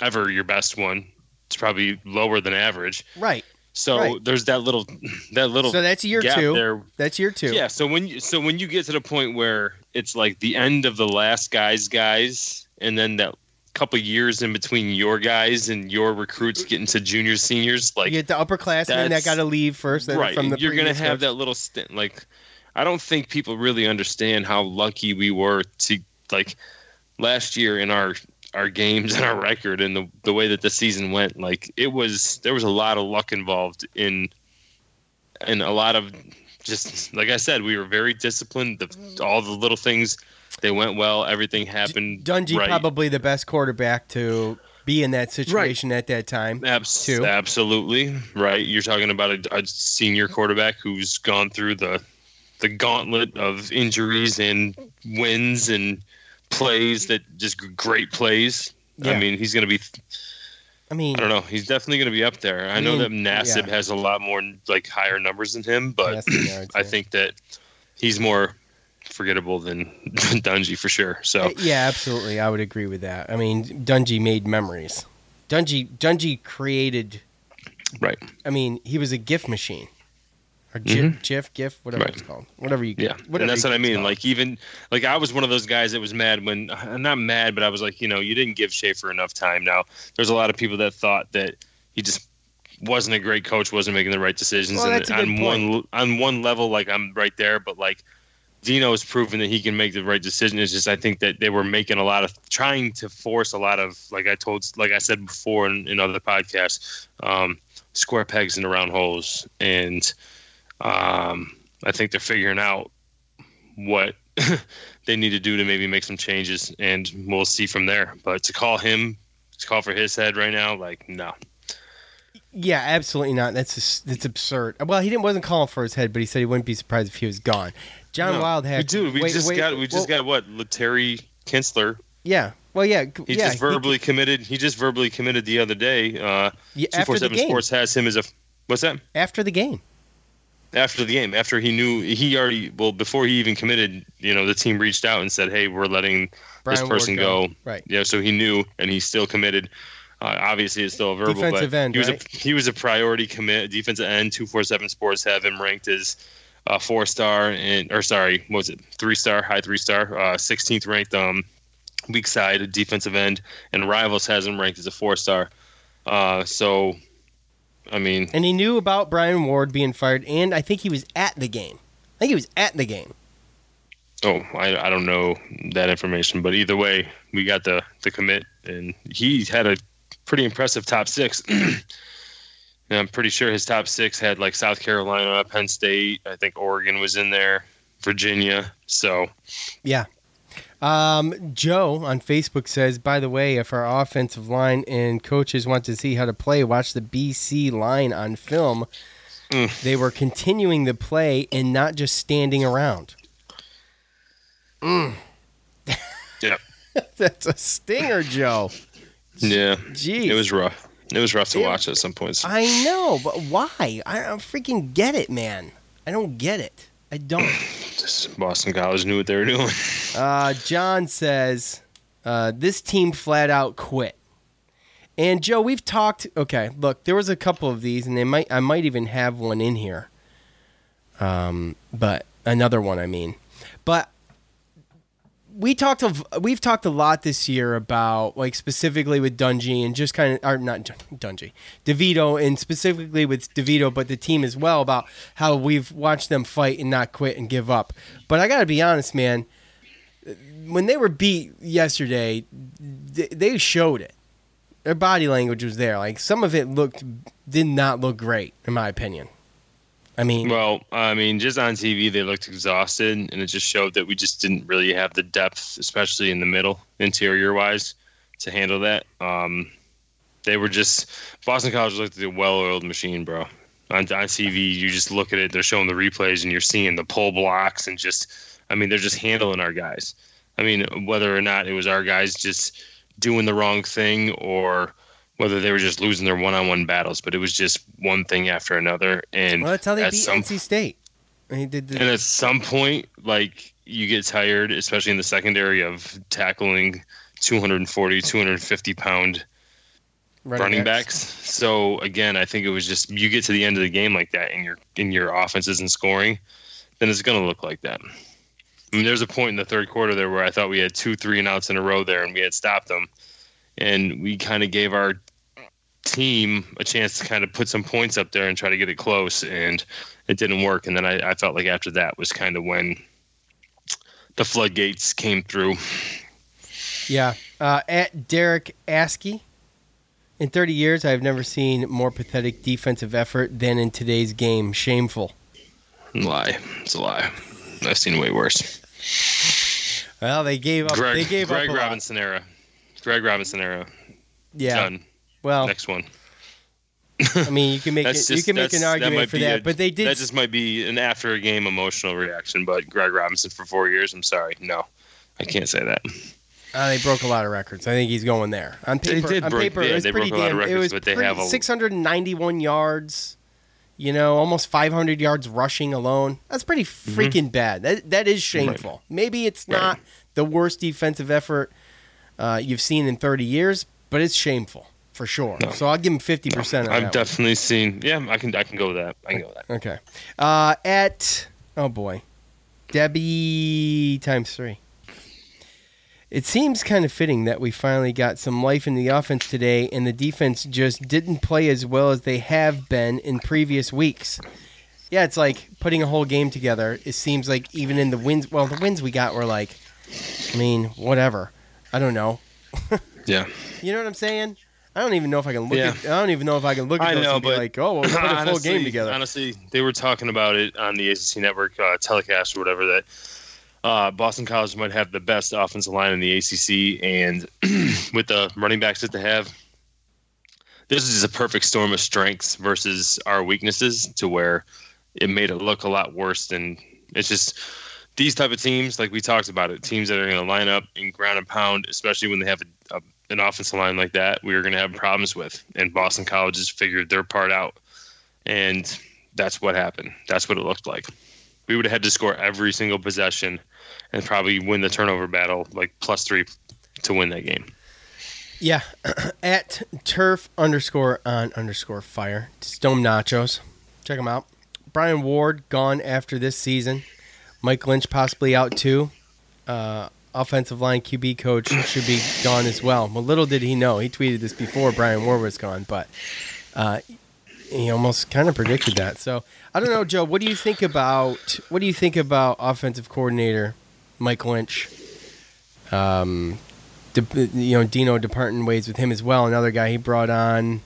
ever your best one. It's probably lower than average. Right. So Right. there's that little that little So that's year gap two. there That's year two. Yeah, so when you so when you get to the point where it's like the end of the last guy's guys, and then that couple years in between your guys and your recruits getting to juniors, seniors. Like You get the upperclassmen that got to leave first right, from the you're gonna have coach. that little stint. Like, I don't think people really understand how lucky we were to like last year in our our games and our record and the the way that the season went. Like, it was there was a lot of luck involved in and a lot of just like I said, we were very disciplined. The, all the little things they went well. Everything happened. Dungey right. probably the best quarterback to be in that situation at that time. Abs- too. Absolutely right. You're talking about a, a senior quarterback who's gone through the the gauntlet of injuries and wins and plays that just great plays. Yeah. I mean, he's going to be. I mean, I don't know. He's definitely going to be up there. I, know that Nassib yeah. has a lot more like higher numbers than him, but I think that he's more forgettable than Dungey for sure. So Uh, Yeah, absolutely. I would agree with that. I mean, Dungey made memories. Dungey Dungey created. right. I mean, he was a gift machine, or GIF, GIF, GIF, whatever Mm-hmm. Right. it's called, whatever you. Get, Yeah, whatever and that's what I mean. Like even like I was one of those guys that was mad when I'm not mad, but I was like, you know, you didn't give Shafer enough time. Now there's a lot of people that thought that he just wasn't a great coach, wasn't making the right decisions. Well, and that's a good on one on one level, like I'm right there, but like Dino has proven that he can make the right decision. It's just I think that they were making a lot of trying to force a lot of like I told like I said before in, in other podcasts, um, square pegs into round holes, and um, I think they're figuring out what they need to do to maybe make some changes, and we'll see from there. But to call him, to call for his head right now, like no, yeah, absolutely not. That's just, that's absurd. Well, he didn't wasn't calling for his head, but he said he wouldn't be surprised if he was gone. John no. Wildhack. we do. We wait, just wait, got we just well, got what Terry Kinsler. Yeah. Well, yeah. He yeah, just verbally committed. He just verbally committed the other day. Uh, yeah, Two after four the game. Sports has him as a what's that? After the game. After the game, after he knew he already well before he even committed, you know, the team reached out and said, "Hey, we're letting Brian this person go. Right. Yeah, so he knew, and he still committed. Uh, obviously, it's still a verbal, Defensive but end, he was right? a he was a priority commit. Defensive end. Two four seven Sports have him ranked as uh, four star and or sorry, what was it three star, high three star, uh, 16th ranked um, weak side defensive end, and Rivals has him ranked as a four star. Uh, so, I mean, And he knew about Brian Ward being fired, and I think he was at the game. I think he was at the game. Oh, I, I don't know that information, but either way, we got the the commit, and he had a pretty impressive top six. and I'm pretty sure his top six had like South Carolina, Penn State, I think Oregon was in there, Virginia. So Yeah. Um, Joe on Facebook says, by the way, if our offensive line and coaches want to see how to play, watch the BC line on film. Mm. They were continuing the play and not just standing around. yeah, That's a stinger, Joe. yeah, Jeez. it was rough. It was rough to It- watch at some points. I know, but why? I don't freaking get it, man. I don't get it. I don't. Just Boston College knew what they were doing. Uh, John says uh, this team flat out quit. And Joe, we've talked. Okay, look, there was a couple of these, and they might. I might even have one in here. Um, but another one, I mean, but we talked of we've talked a lot this year about like specifically with Dungey and just kind of or not Dun- Dungey, DeVito and specifically with DeVito, but the team as well about how we've watched them fight and not quit and give up. But I got to be honest, man. When they were beat yesterday, they showed it. Their body language was there. Like some of it looked did not look great, in my opinion. I mean, Well, I mean, just on TV, they looked exhausted, and it just showed that we just didn't really have the depth, especially in the middle, interior wise, to handle that. Um, they were just Boston College looked like a well-oiled machine, bro. On, on TV, you just look at it; they're showing the replays, and you're seeing the pull blocks, and just, I mean, they're just handling our guys. I mean, whether or not it was our guys just doing the wrong thing, or whether they were just losing their one-on-one battles, but it was just one thing after another, and well, that's how they at beat some NC State. I mean, did the, and at some point, like you get tired, especially in the secondary, of tackling 240, 250 pound running, backs. So again, I think it was just you get to the end of the game like that, and your in your offense isn't scoring, then it's going to look like that. I mean, there's a point in the third quarter there where I thought we had two three and outs in a row there, and we had stopped them, and we kind of gave our team a chance to kind of put some points up there and try to get it close, and it didn't work. And then I, I felt like after that was kind of when the floodgates came through. Yeah. Uh, at Derek Askey. In 30 years, I've never seen more pathetic defensive effort than in today's game. Shameful. Lie. It's a lie. I've seen way worse. Well, they gave up. Greg, they gave Greg up lot. Robinson era. Greg Robinson era. Yeah. Done. Well, Next one. I mean, you can make it, you can make an that's- that argument for that, a- but they did. That just might be an after a game emotional reaction. But Greg Robinson for four years. I'm sorry. No, I can't say that. Uh, they broke a lot of records. I think he's going there. On paper, They did on break- paper, yeah, it was they pretty broke a lot of it records, was but they pretty, have a- 691 yards. You know, almost 500 yards rushing alone. That's pretty freaking bad. That that is shameful. Maybe it's Mm-hmm. Right. not the worst defensive effort uh, you've seen in 30 years, but it's shameful for sure. No. So I'll give him 50 percent on I've that. one. definitely seen. Yeah, I can. I can go with that. I can go with that. Okay. Uh, at oh boy, Debbie times three. It seems kind of fitting that we finally got some life in the offense today, and the defense just didn't play as well as they have been in previous weeks. Yeah, it's like putting a whole game together. It seems like even in the wins, well, the wins we got were like, I mean, whatever. I don't know. Yeah. You know what I'm saying? I don't even know if I can look Yeah. at. I don't even know if I can look at I those know, and be like, oh, well, we put a full game together. Honestly, they were talking about it on the ACC network uh, telecast or whatever that uh, Boston College might have the best offensive line in the ACC, and with the running backs that they have, this is a perfect storm of strengths versus our weaknesses to where it made it look a lot worse than it's just these type of teams like we talked about it teams that are going to line up and ground and pound especially when they have a, a, an offensive line like that we were going to have problems with and boston college has figured their part out and that's what happened that's what it looked like we would have had to score every single possession and probably win the turnover battle like plus three to win that game Yeah, at turf underscore on underscore fire. Stone Nachos. Check them out. Brian Ward gone after this season. Mike Lynch possibly out too. Uh, offensive line QB coach should be gone as well. Well, little did he know. He tweeted this before Brian Ward was gone, but uh, he almost kind of predicted that. So I don't know, Joe. What do you think about what do you think about offensive coordinator Mike Lynch? Um, de- you know Dino departing ways with him as well. Another guy he brought on,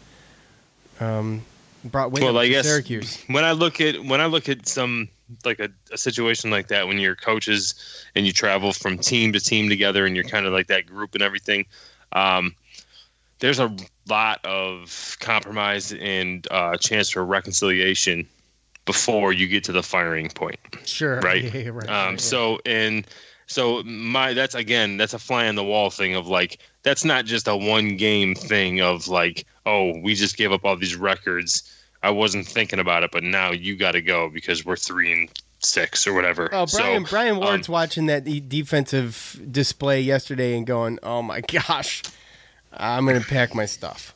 um, brought with him well, I to guess Syracuse. when I look at when I look at some like a, a situation like that, when you're coaches and you travel from team to team together, and you're kind of like that group and everything, um, there's a lot of compromise and uh, chance for reconciliation before you get to the firing point Sure, right? Yeah, right, um, right, yeah. So and so my that's again that's a fly on the wall thing of like that's not just a one game thing of like oh we just gave up all these records. I wasn't thinking about it, but now you got to go because we're three and six or whatever. Oh, Brian! So, Brian um, Ward's watching that defensive display yesterday and going, "Oh my gosh, I'm gonna pack my stuff."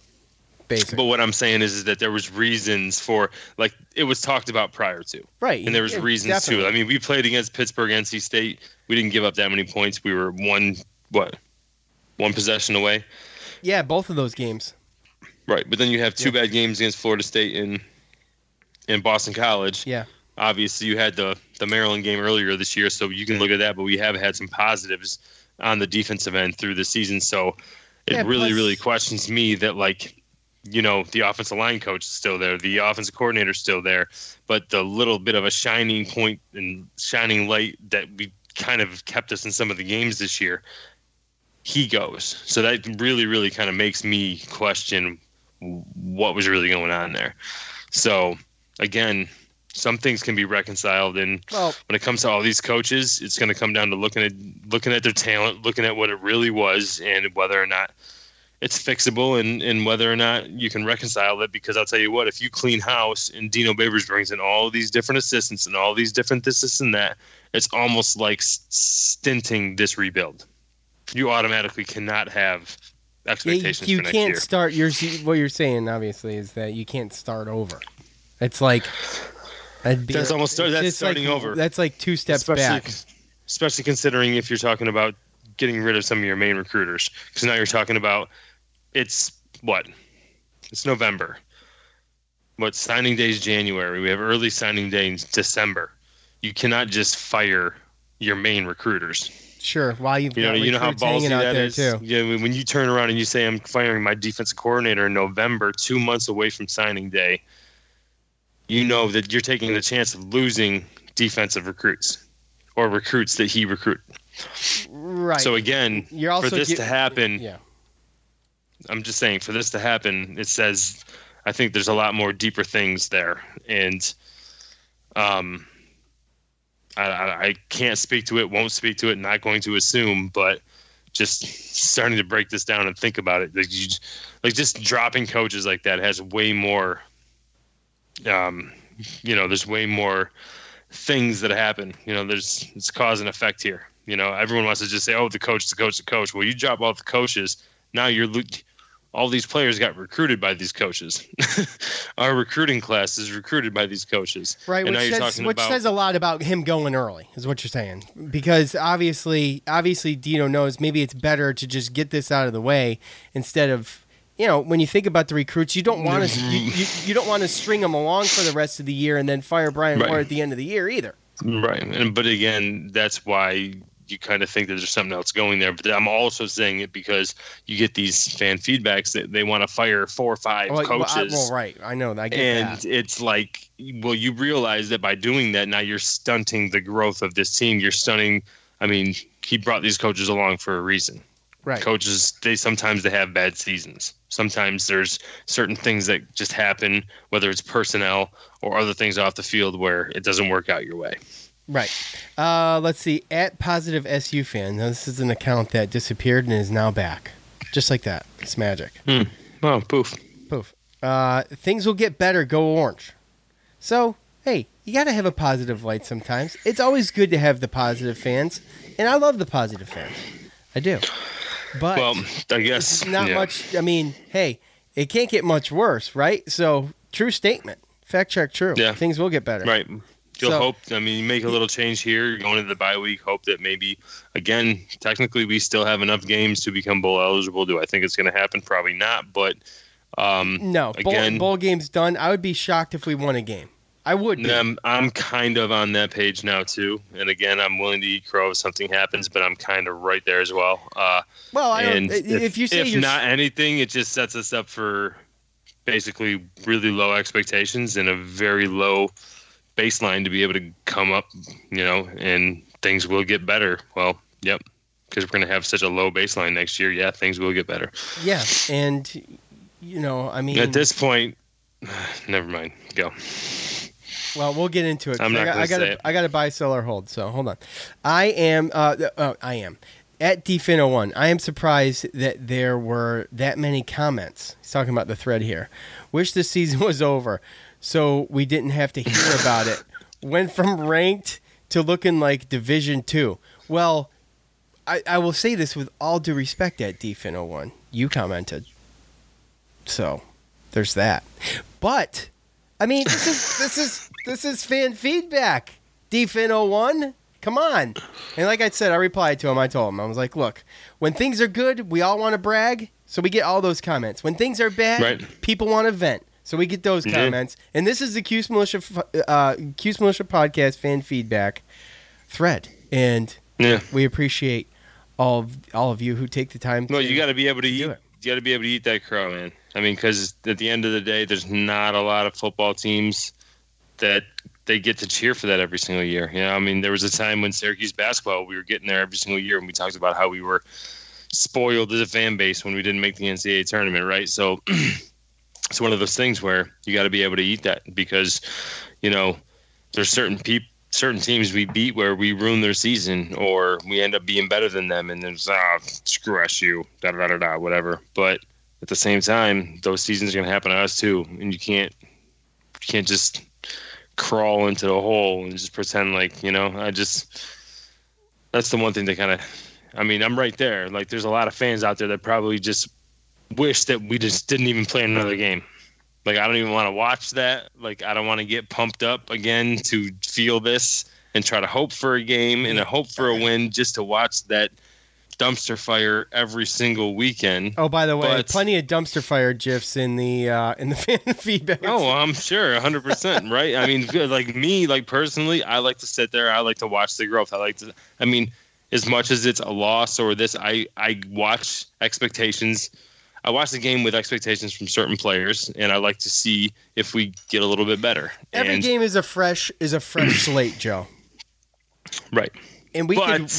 Basically, but what I'm saying is, is that there was reasons for like it was talked about prior to. right, and there was yeah, reasons definitely. too. I mean, we played against Pittsburgh, NC State. We didn't give up that many points. We were one what, one possession away. yeah, both of those games. Right, but then you have two bad games against Florida State and and Boston College. Yeah, Obviously, you had the the Maryland game earlier this year, so you can look at that. But we have had some positives on the defensive end through the season, so it Yeah, really, plus- really questions me that like. You know, the offensive line coach is still there, the offensive coordinator is still there, but the little bit of a shining point and shining light that we kind of kept us in some of the games this year, he goes. So that really, really kind of makes me question what was really going on there. So again, some things can be reconciled, and Well- when it comes to all these coaches, it's going to come down to looking at looking at their talent, looking at what it really was, and whether or not it's fixable, and and whether or not you can reconcile it. Because I'll tell you what, if you clean house and Dino Babers brings in all these different assistants and all these different this, this, and that, it's almost like stinting this rebuild. You automatically cannot have Yeah, expectations you, you for next can't year. start. You're what you're saying obviously is that you can't start over. It's like that'd be- That's almost start- that's just like- starting over. That's like two steps especially, back. especially considering if you're talking about getting rid of some of your main recruiters, because now you're talking about it's what? It's November. What signing day is January. We have early signing day in December. You cannot just fire your main recruiters. Sure. While you've You know, you know how ballsy out that there is. too. Yeah, when you turn around and you say I'm firing my defensive coordinator in November, two months away from signing day, you know that you're taking the chance of losing defensive recruits or recruits that he recruited. Right. So again, You're also for this gi- to happen, yeah. I'm just saying for this to happen, it says I think there's a lot more deeper things there, and um, I, I, I can't speak to it, won't speak to it, not going to assume, but just starting to break this down and think about it, like you, like just dropping coaches like that has way more, um, you know, there's way more things that happen. You know, there's it's cause and effect here. You know, everyone wants to just say, "Oh, the coach, the coach, the coach." Well, you drop all the coaches, now you're all these players got recruited by these coaches. Our recruiting class is recruited by these coaches, Right, And now which you're says talking which about says a lot about him going early, is what you're saying. Because obviously, obviously, Dino knows maybe it's better to just get this out of the way instead of, you know, when you think about the recruits, you don't want to you, you, you don't want to string them along for the rest of the year and then fire Brian Right. Moore at the end of the year either. Right. And but again, that's why you kind of think that there's something else going there. But I'm also saying it because you get these fan feedbacks that they want to fire four or five Well, well, I- coaches. well, right, I know. I get and that. it's like well you realize that by doing that now you're stunting the growth of this team you're stunting i mean he brought these coaches along for a reason Right. coaches they sometimes they have bad seasons sometimes there's certain things that just happen whether it's personnel or other things off the field where it doesn't work out your way Right. Uh, let's see. At positive SU fan. Now, this is an account that disappeared and is now back. Just like that. It's magic. oh poof Poof. Uh, things will get better. Go orange. So, hey, you got to have a positive light sometimes. It's always good to have the positive fans, and I love the positive fans. I do. But well i guess not yeah. much. I mean, hey, it can't get much worse, right? So, true statement. Fact check. True. Yeah. Things will get better. Right. You'll So- hope. I mean, you make a little change here. Going into the bye week. Hope that maybe, again, technically we still have enough games to become bowl eligible. Do I think it's going to happen? Probably not. But um, No, bowl, Again- bowl game's done. I would be shocked if we won a game. I would. I'm, I'm kind of on that page now too. And again, I'm willing to eat crow if something happens, but I'm kind of right there as well. Uh, well, I don't, and if, if, you say if you're not anything, it just sets us up for basically really low expectations and a very low baseline to be able to come up, you know, and things will get better. Well, yep, because we're going to have such a low baseline next year. Yeah, things will get better. yeah, and you know, I mean, At this point, never mind. Go. Well, we'll get into it. I'm not I gotta, it. I gotta buy, sell, or hold. So hold on. I am. Uh, uh, I am at dfin01. I am surprised that there were that many comments. He's talking about the thread here. Wish the season was over, so we didn't have to hear about it. Went from ranked to looking like Division Two. Well, I, I will say this with all due respect at dfin01. You commented, so there's that. But I mean, this is this is this is fan feedback. Defin 01, come on. And like I said, I replied to him. I told him I was like, look, when things are good, we all want to brag, so we get all those comments. When things are bad, Right. people want to vent, so we get those Yeah. comments. And this is the Cuse Militia uh, Cuse Militia podcast fan feedback thread, and Yeah. we appreciate all of all of you who take the time. Well, to you got to be able to eat. it. You got to be able to eat that crow, man. I mean, because at the end of the day, there's not a lot of football teams that they get to cheer for that every single year. You know, I mean, there was a time when Syracuse basketball, we were getting there every single year, and we talked about how we were spoiled as a fan base when we didn't make the NCAA tournament, right? So it's one of those things where you got to be able to eat that because, you know, there's certain people. Certain teams we beat where we ruin their season, or we end up being better than them, and there's ah screw SU, da da da da da, whatever. But at the same time, those seasons are gonna happen to us too, and you can't you can't just crawl into the hole and just pretend like you know. I just that's the one thing that kind of. I mean, I'm right there. Like, there's a lot of fans out there that probably just wish that we just didn't even play another game. Like, I don't even want to watch that. Like, I don't want to get pumped up again to feel this and try to hope for a game and a hope for a win just to watch that dumpster fire every single weekend. Oh, by the way, But- plenty of dumpster fire gifs in the uh, in the fan feedback. Oh, I'm sure, 100%, right? I mean, like me, like personally, I like to sit there. I like to watch the growth. I like to, I mean, as much as it's a loss or this, I, I watch expectations. I watch the game with expectations from certain players, and I like to see if we get a little bit better. Every and, game is a fresh is a fresh slate, Joe. right? And we but could,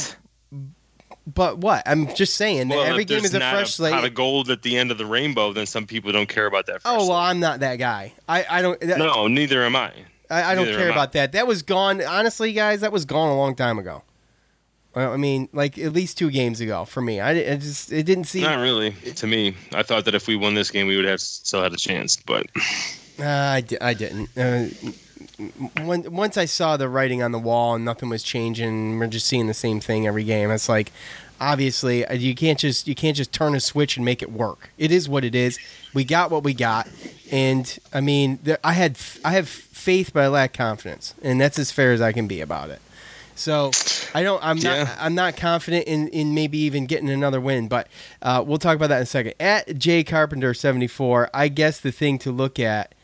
but what? I'm just saying that well, every game is a fresh a slate. of gold at the end of the rainbow, then some people don't care about that. Oh well, slate. I'm not that guy. I I don't. That, no, neither am I. I, I don't neither care am I. about that. That was gone. Honestly, guys, that was gone a long time ago. Well, I mean, like at least two games ago for me. I, I just it didn't seem. Not really. To me, I thought that if we won this game, we would have still had a chance. But Uh, I, di- I didn't. Uh, when, once I saw the writing on the wall and nothing was changing, we're just seeing the same thing every game. It's like, obviously, uh, you can't just you can't just turn a switch and make it work. It is what it is. We got what we got, and I mean, I had f- I have faith, but I lack confidence, and that's as fair as I can be about it. So I don't. I'm not. I'm not confident in, in maybe even getting another win. But uh, we'll talk about that in a second. At Jay Carpenter seventy four, I guess the thing to look at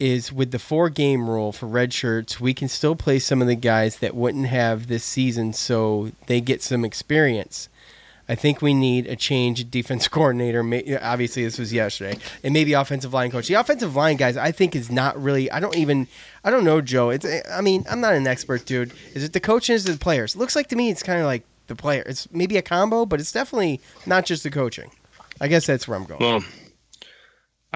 is with the four game rule for red shirts, we can still play some of the guys that wouldn't have this season, so they get some experience. I think we need a change defense coordinator. Obviously, this was yesterday, and maybe offensive line coach. The offensive line guys, I think, is not really. I don't even. I don't know, Joe. It's. I mean, I'm not an expert, dude. Is it the coaches or the players? Looks like to me, it's kind of like the player. It's maybe a combo, but it's definitely not just the coaching. I guess that's where I'm going. well,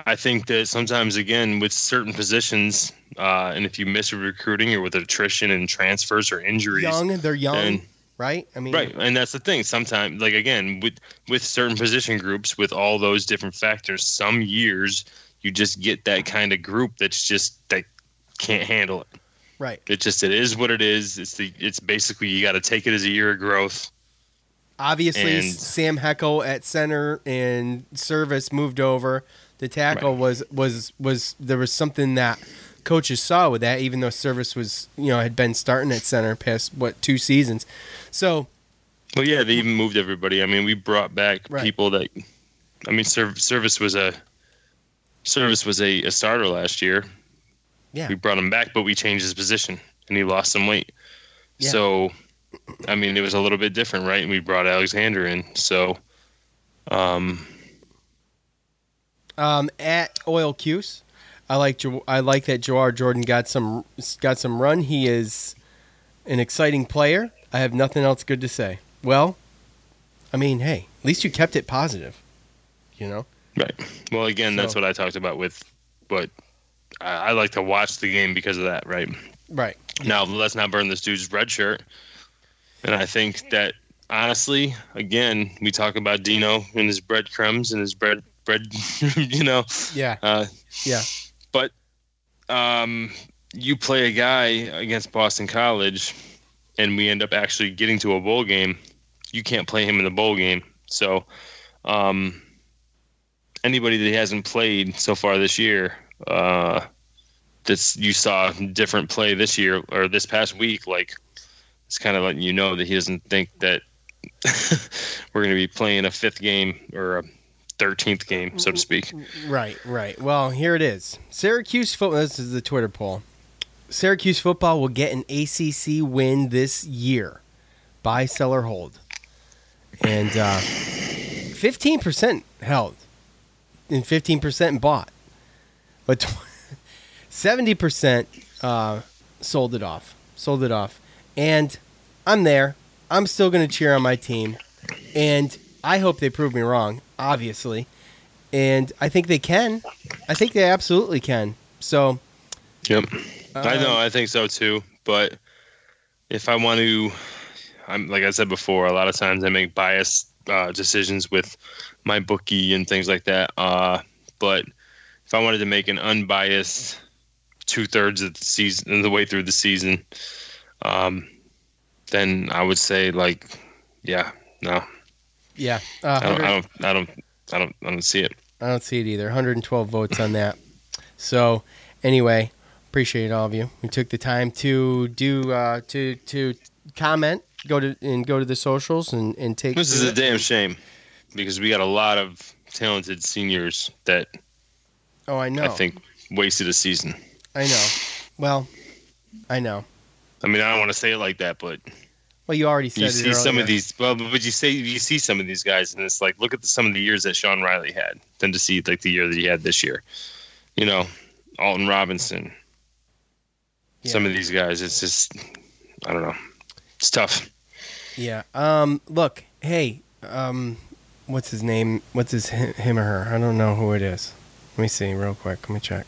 I think that sometimes again with certain positions, uh, and if you miss recruiting or with attrition and transfers or injuries, young, they're young, right? I mean, Right, and that's the thing. Sometimes, like again, with with certain position groups, with all those different factors, some years you just get that kind of group that's just that can't handle it. right. It just it is what it is. It's the it's basically you got to take it as a year of growth. Obviously, And- Sam Heckel at center and Servais moved over. The tackle Right. was was was there was something that coaches saw with that, even though Servais was you know had been starting at center past what two seasons. So Well, yeah, they even moved everybody. I mean, we brought back Right. people that. I mean, Serv- Servais was a Servais was a, a starter last year. yeah, We brought him back, but we changed his position, and he lost some weight. Yeah. So, I mean, it was a little bit different, right? And we brought Alexander in. So, um, um, at Oil Cuse, I like I like that Jawhar Jordan got some got some run. He is an exciting player. I have nothing else good to say. Well, I mean, hey, at least you kept it positive. You know. right. Well, again, that's what I talked about with, but I, I like to watch the game because of that, right? Right. Now, let's not burn this dude's red shirt. And I think that honestly, again, we talk about Dino and his breadcrumbs and his bread, bread, you know, Yeah. uh, Yeah. Um, you play a guy against Boston College, and we end up actually getting to a bowl game. You can't play him in the bowl game. So, um, anybody that he hasn't played so far this year, uh, that's you saw different play this year or this past week, like it's kind of letting you know that he doesn't think that we're going to be playing a fifth game or a thirteenth game, so to speak. Right, right. Well, here it is. Syracuse football. This is the Twitter poll. Syracuse football will get an ACC win this year. Buy, sell, or hold. And uh, fifteen percent held, and fifteen percent bought, but seventy percent uh, sold it off. Sold it off, and I'm there. I'm still going to cheer on my team, and I hope they prove me wrong. Obviously, and I think they can. I think they absolutely can. So Yep. I know. Um, I think so too. But if I want to, I'm like I said before. A lot of times I make biased uh, decisions with my bookie and things like that. Uh, but if I wanted to make an unbiased two thirds of the season, the way through the season, um, then I would say like, yeah, no, yeah, uh, I don't, I don't, I don't, I don't, I don't see it. I don't see it either. 112 votes on that. So anyway, appreciate all of you who took the time to do uh, to to comment go to and go to the socials and and take. This is a damn shame because we got a lot of talented seniors that Oh, I know. I think wasted a season. I know. Well, I know. I mean, I don't want to say it like that, but Well, you already said you see some of these. Well, but you say you see some of these guys, and it's like, look at the, some of the years that Sean Riley had, than to see like the year that he had this year. You know, Alton Robinson. Some of these guys, it's just, I don't know, it's tough. Yeah. Um. Look. Hey. Um. What's his name? What's his him or her? I don't know who it is. Let me see real quick. Let me check.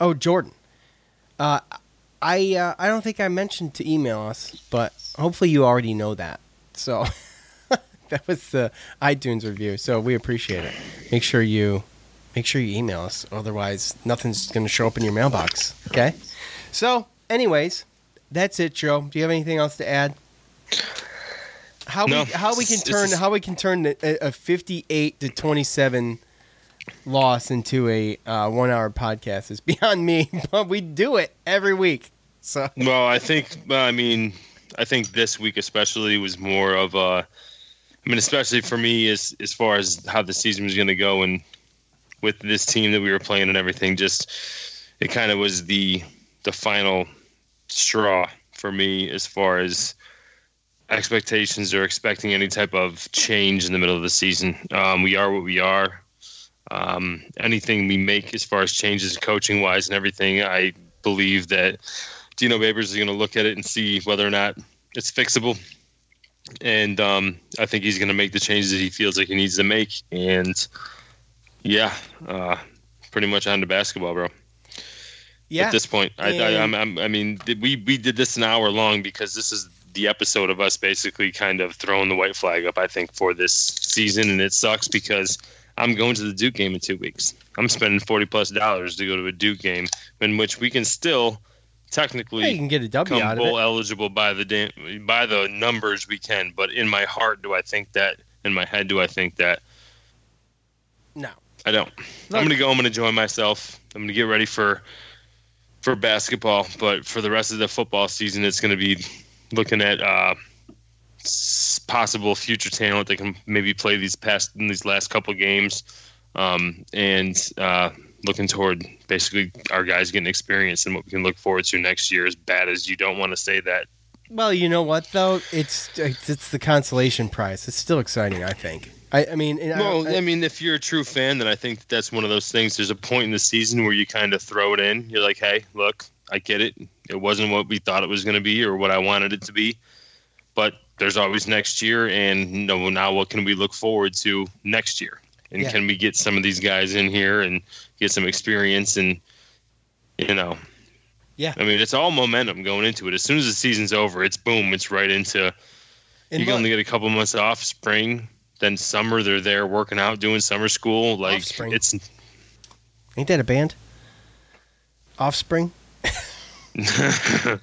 Oh, Jordan. Uh, I uh, I don't think I mentioned to email us, but hopefully you already know that. So that was the iTunes review. So we appreciate it. Make sure you make sure you email us. Otherwise, nothing's going to show up in your mailbox. Okay. So, anyways, that's it, Joe. Do you have anything else to add? How No, we how we can turn how we can turn a, a fifty eight to twenty seven loss into a uh, one hour podcast is beyond me, but we do it every week. So Well, I think, I mean, I think this week especially was more of a. I mean, especially for me, as as far as how the season was going to go, and with this team that we were playing and everything, just it kind of was the the final straw for me as far as expectations or expecting any type of change in the middle of the season. Um, we are what we are. Um, anything we make as far as changes coaching wise and everything, I believe that Dino Babers is going to look at it and see whether or not it's fixable. And um, I think he's going to make the changes that he feels like he needs to make. And yeah, uh, pretty much on to basketball, bro. yeah, At this point, I, I, And- I'm, I'm, I mean, we we did this an hour long because this is the episode of us basically kind of throwing the white flag up. I think for this season, and it sucks because I'm going to the Duke game in two weeks. I'm spending forty plus dollars to go to a Duke game in which we can still technically Yeah, you can get a W out of bowl it. eligible by the da- by the numbers we can. But in my heart, do I think that? In my head, do I think that? No, I don't. Look- I'm gonna go. I'm gonna enjoy myself. I'm gonna get ready for for basketball. But for the rest of the football season, it's gonna be looking at uh, possible future talent that can maybe play these past in these last couple games, um, and uh, looking toward basically our guys getting experience and what we can look forward to next year. As bad as you don't want to say that, Well, you know what though? It's it's, it's the consolation prize. It's still exciting, I think. I, I mean, and I- Well, I- I mean, if you're a true fan, then I think that that's one of those things. There's a point in the season where you kind of throw it in. You're like, hey, look, I get it. It wasn't what we thought it was going to be or what I wanted it to be. But there's always next year. And you know, now what can we look forward to next year? And Yeah. can we get some of these guys in here and get some experience? And, you know, Yeah. I mean, it's all momentum going into it. As soon as the season's over, it's boom, it's right into and you look, only get a couple months off spring then summer they're there working out doing summer school like Offspring. it's ain't that a band? Offspring.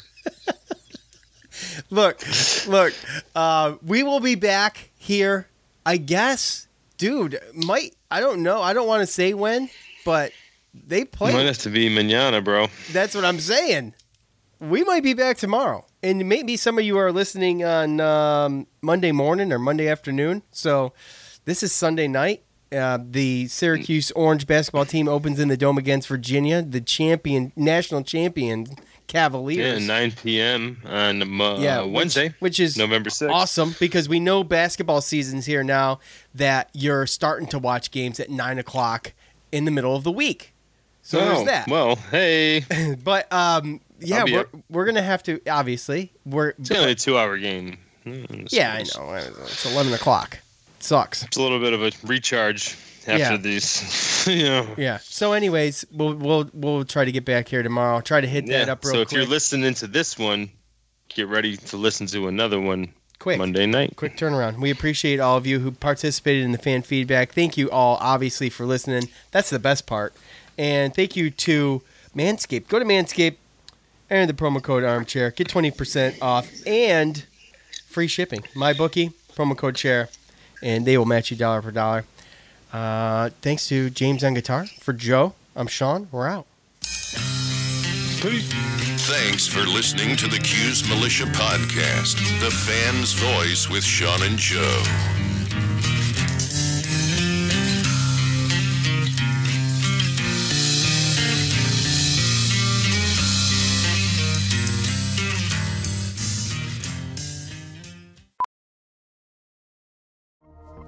look, look. Uh, we will be back here. I guess, dude. Might I don't know. I don't want to say when, but they play. might have to be manana bro That's what I'm saying. We might be back tomorrow, and maybe some of you are listening on um, Monday morning or Monday afternoon. So this is Sunday night. Uh, the Syracuse Orange basketball team opens in the dome against Virginia, the champion, national champion yeah 9 p.m on uh, Yeah, which- wednesday which, is november 6th awesome because we know basketball season's here now. That you're starting to watch games at nine o'clock in the middle of the week. So oh, there's that. well hey But um, yeah, we're, up. we're gonna have to obviously we're it's only a two hour game Hmm, yeah I know it's eleven o'clock. It sucks. it's a little bit of a recharge after Yeah. these know Yeah. So, anyways, we'll we'll we'll try to get back here tomorrow. Try to hit that yeah up real so if quick. you're listening to this one get ready to listen to another one quick. monday night Quick turnaround. We appreciate all of you who participated in the fan feedback. Thank you all, obviously, for listening. That's the best part. And thank you to Manscaped. Go to Manscaped, enter the promo code Armchair, get twenty percent off and free shipping. My bookie promo code Chair, and they will match you dollar for dollar. Uh, thanks to James on guitar. For Joe, I'm Sean. We're out. Thanks Thanks for listening to the Cuse Militia Podcast, the fan's voice with Sean and Joe.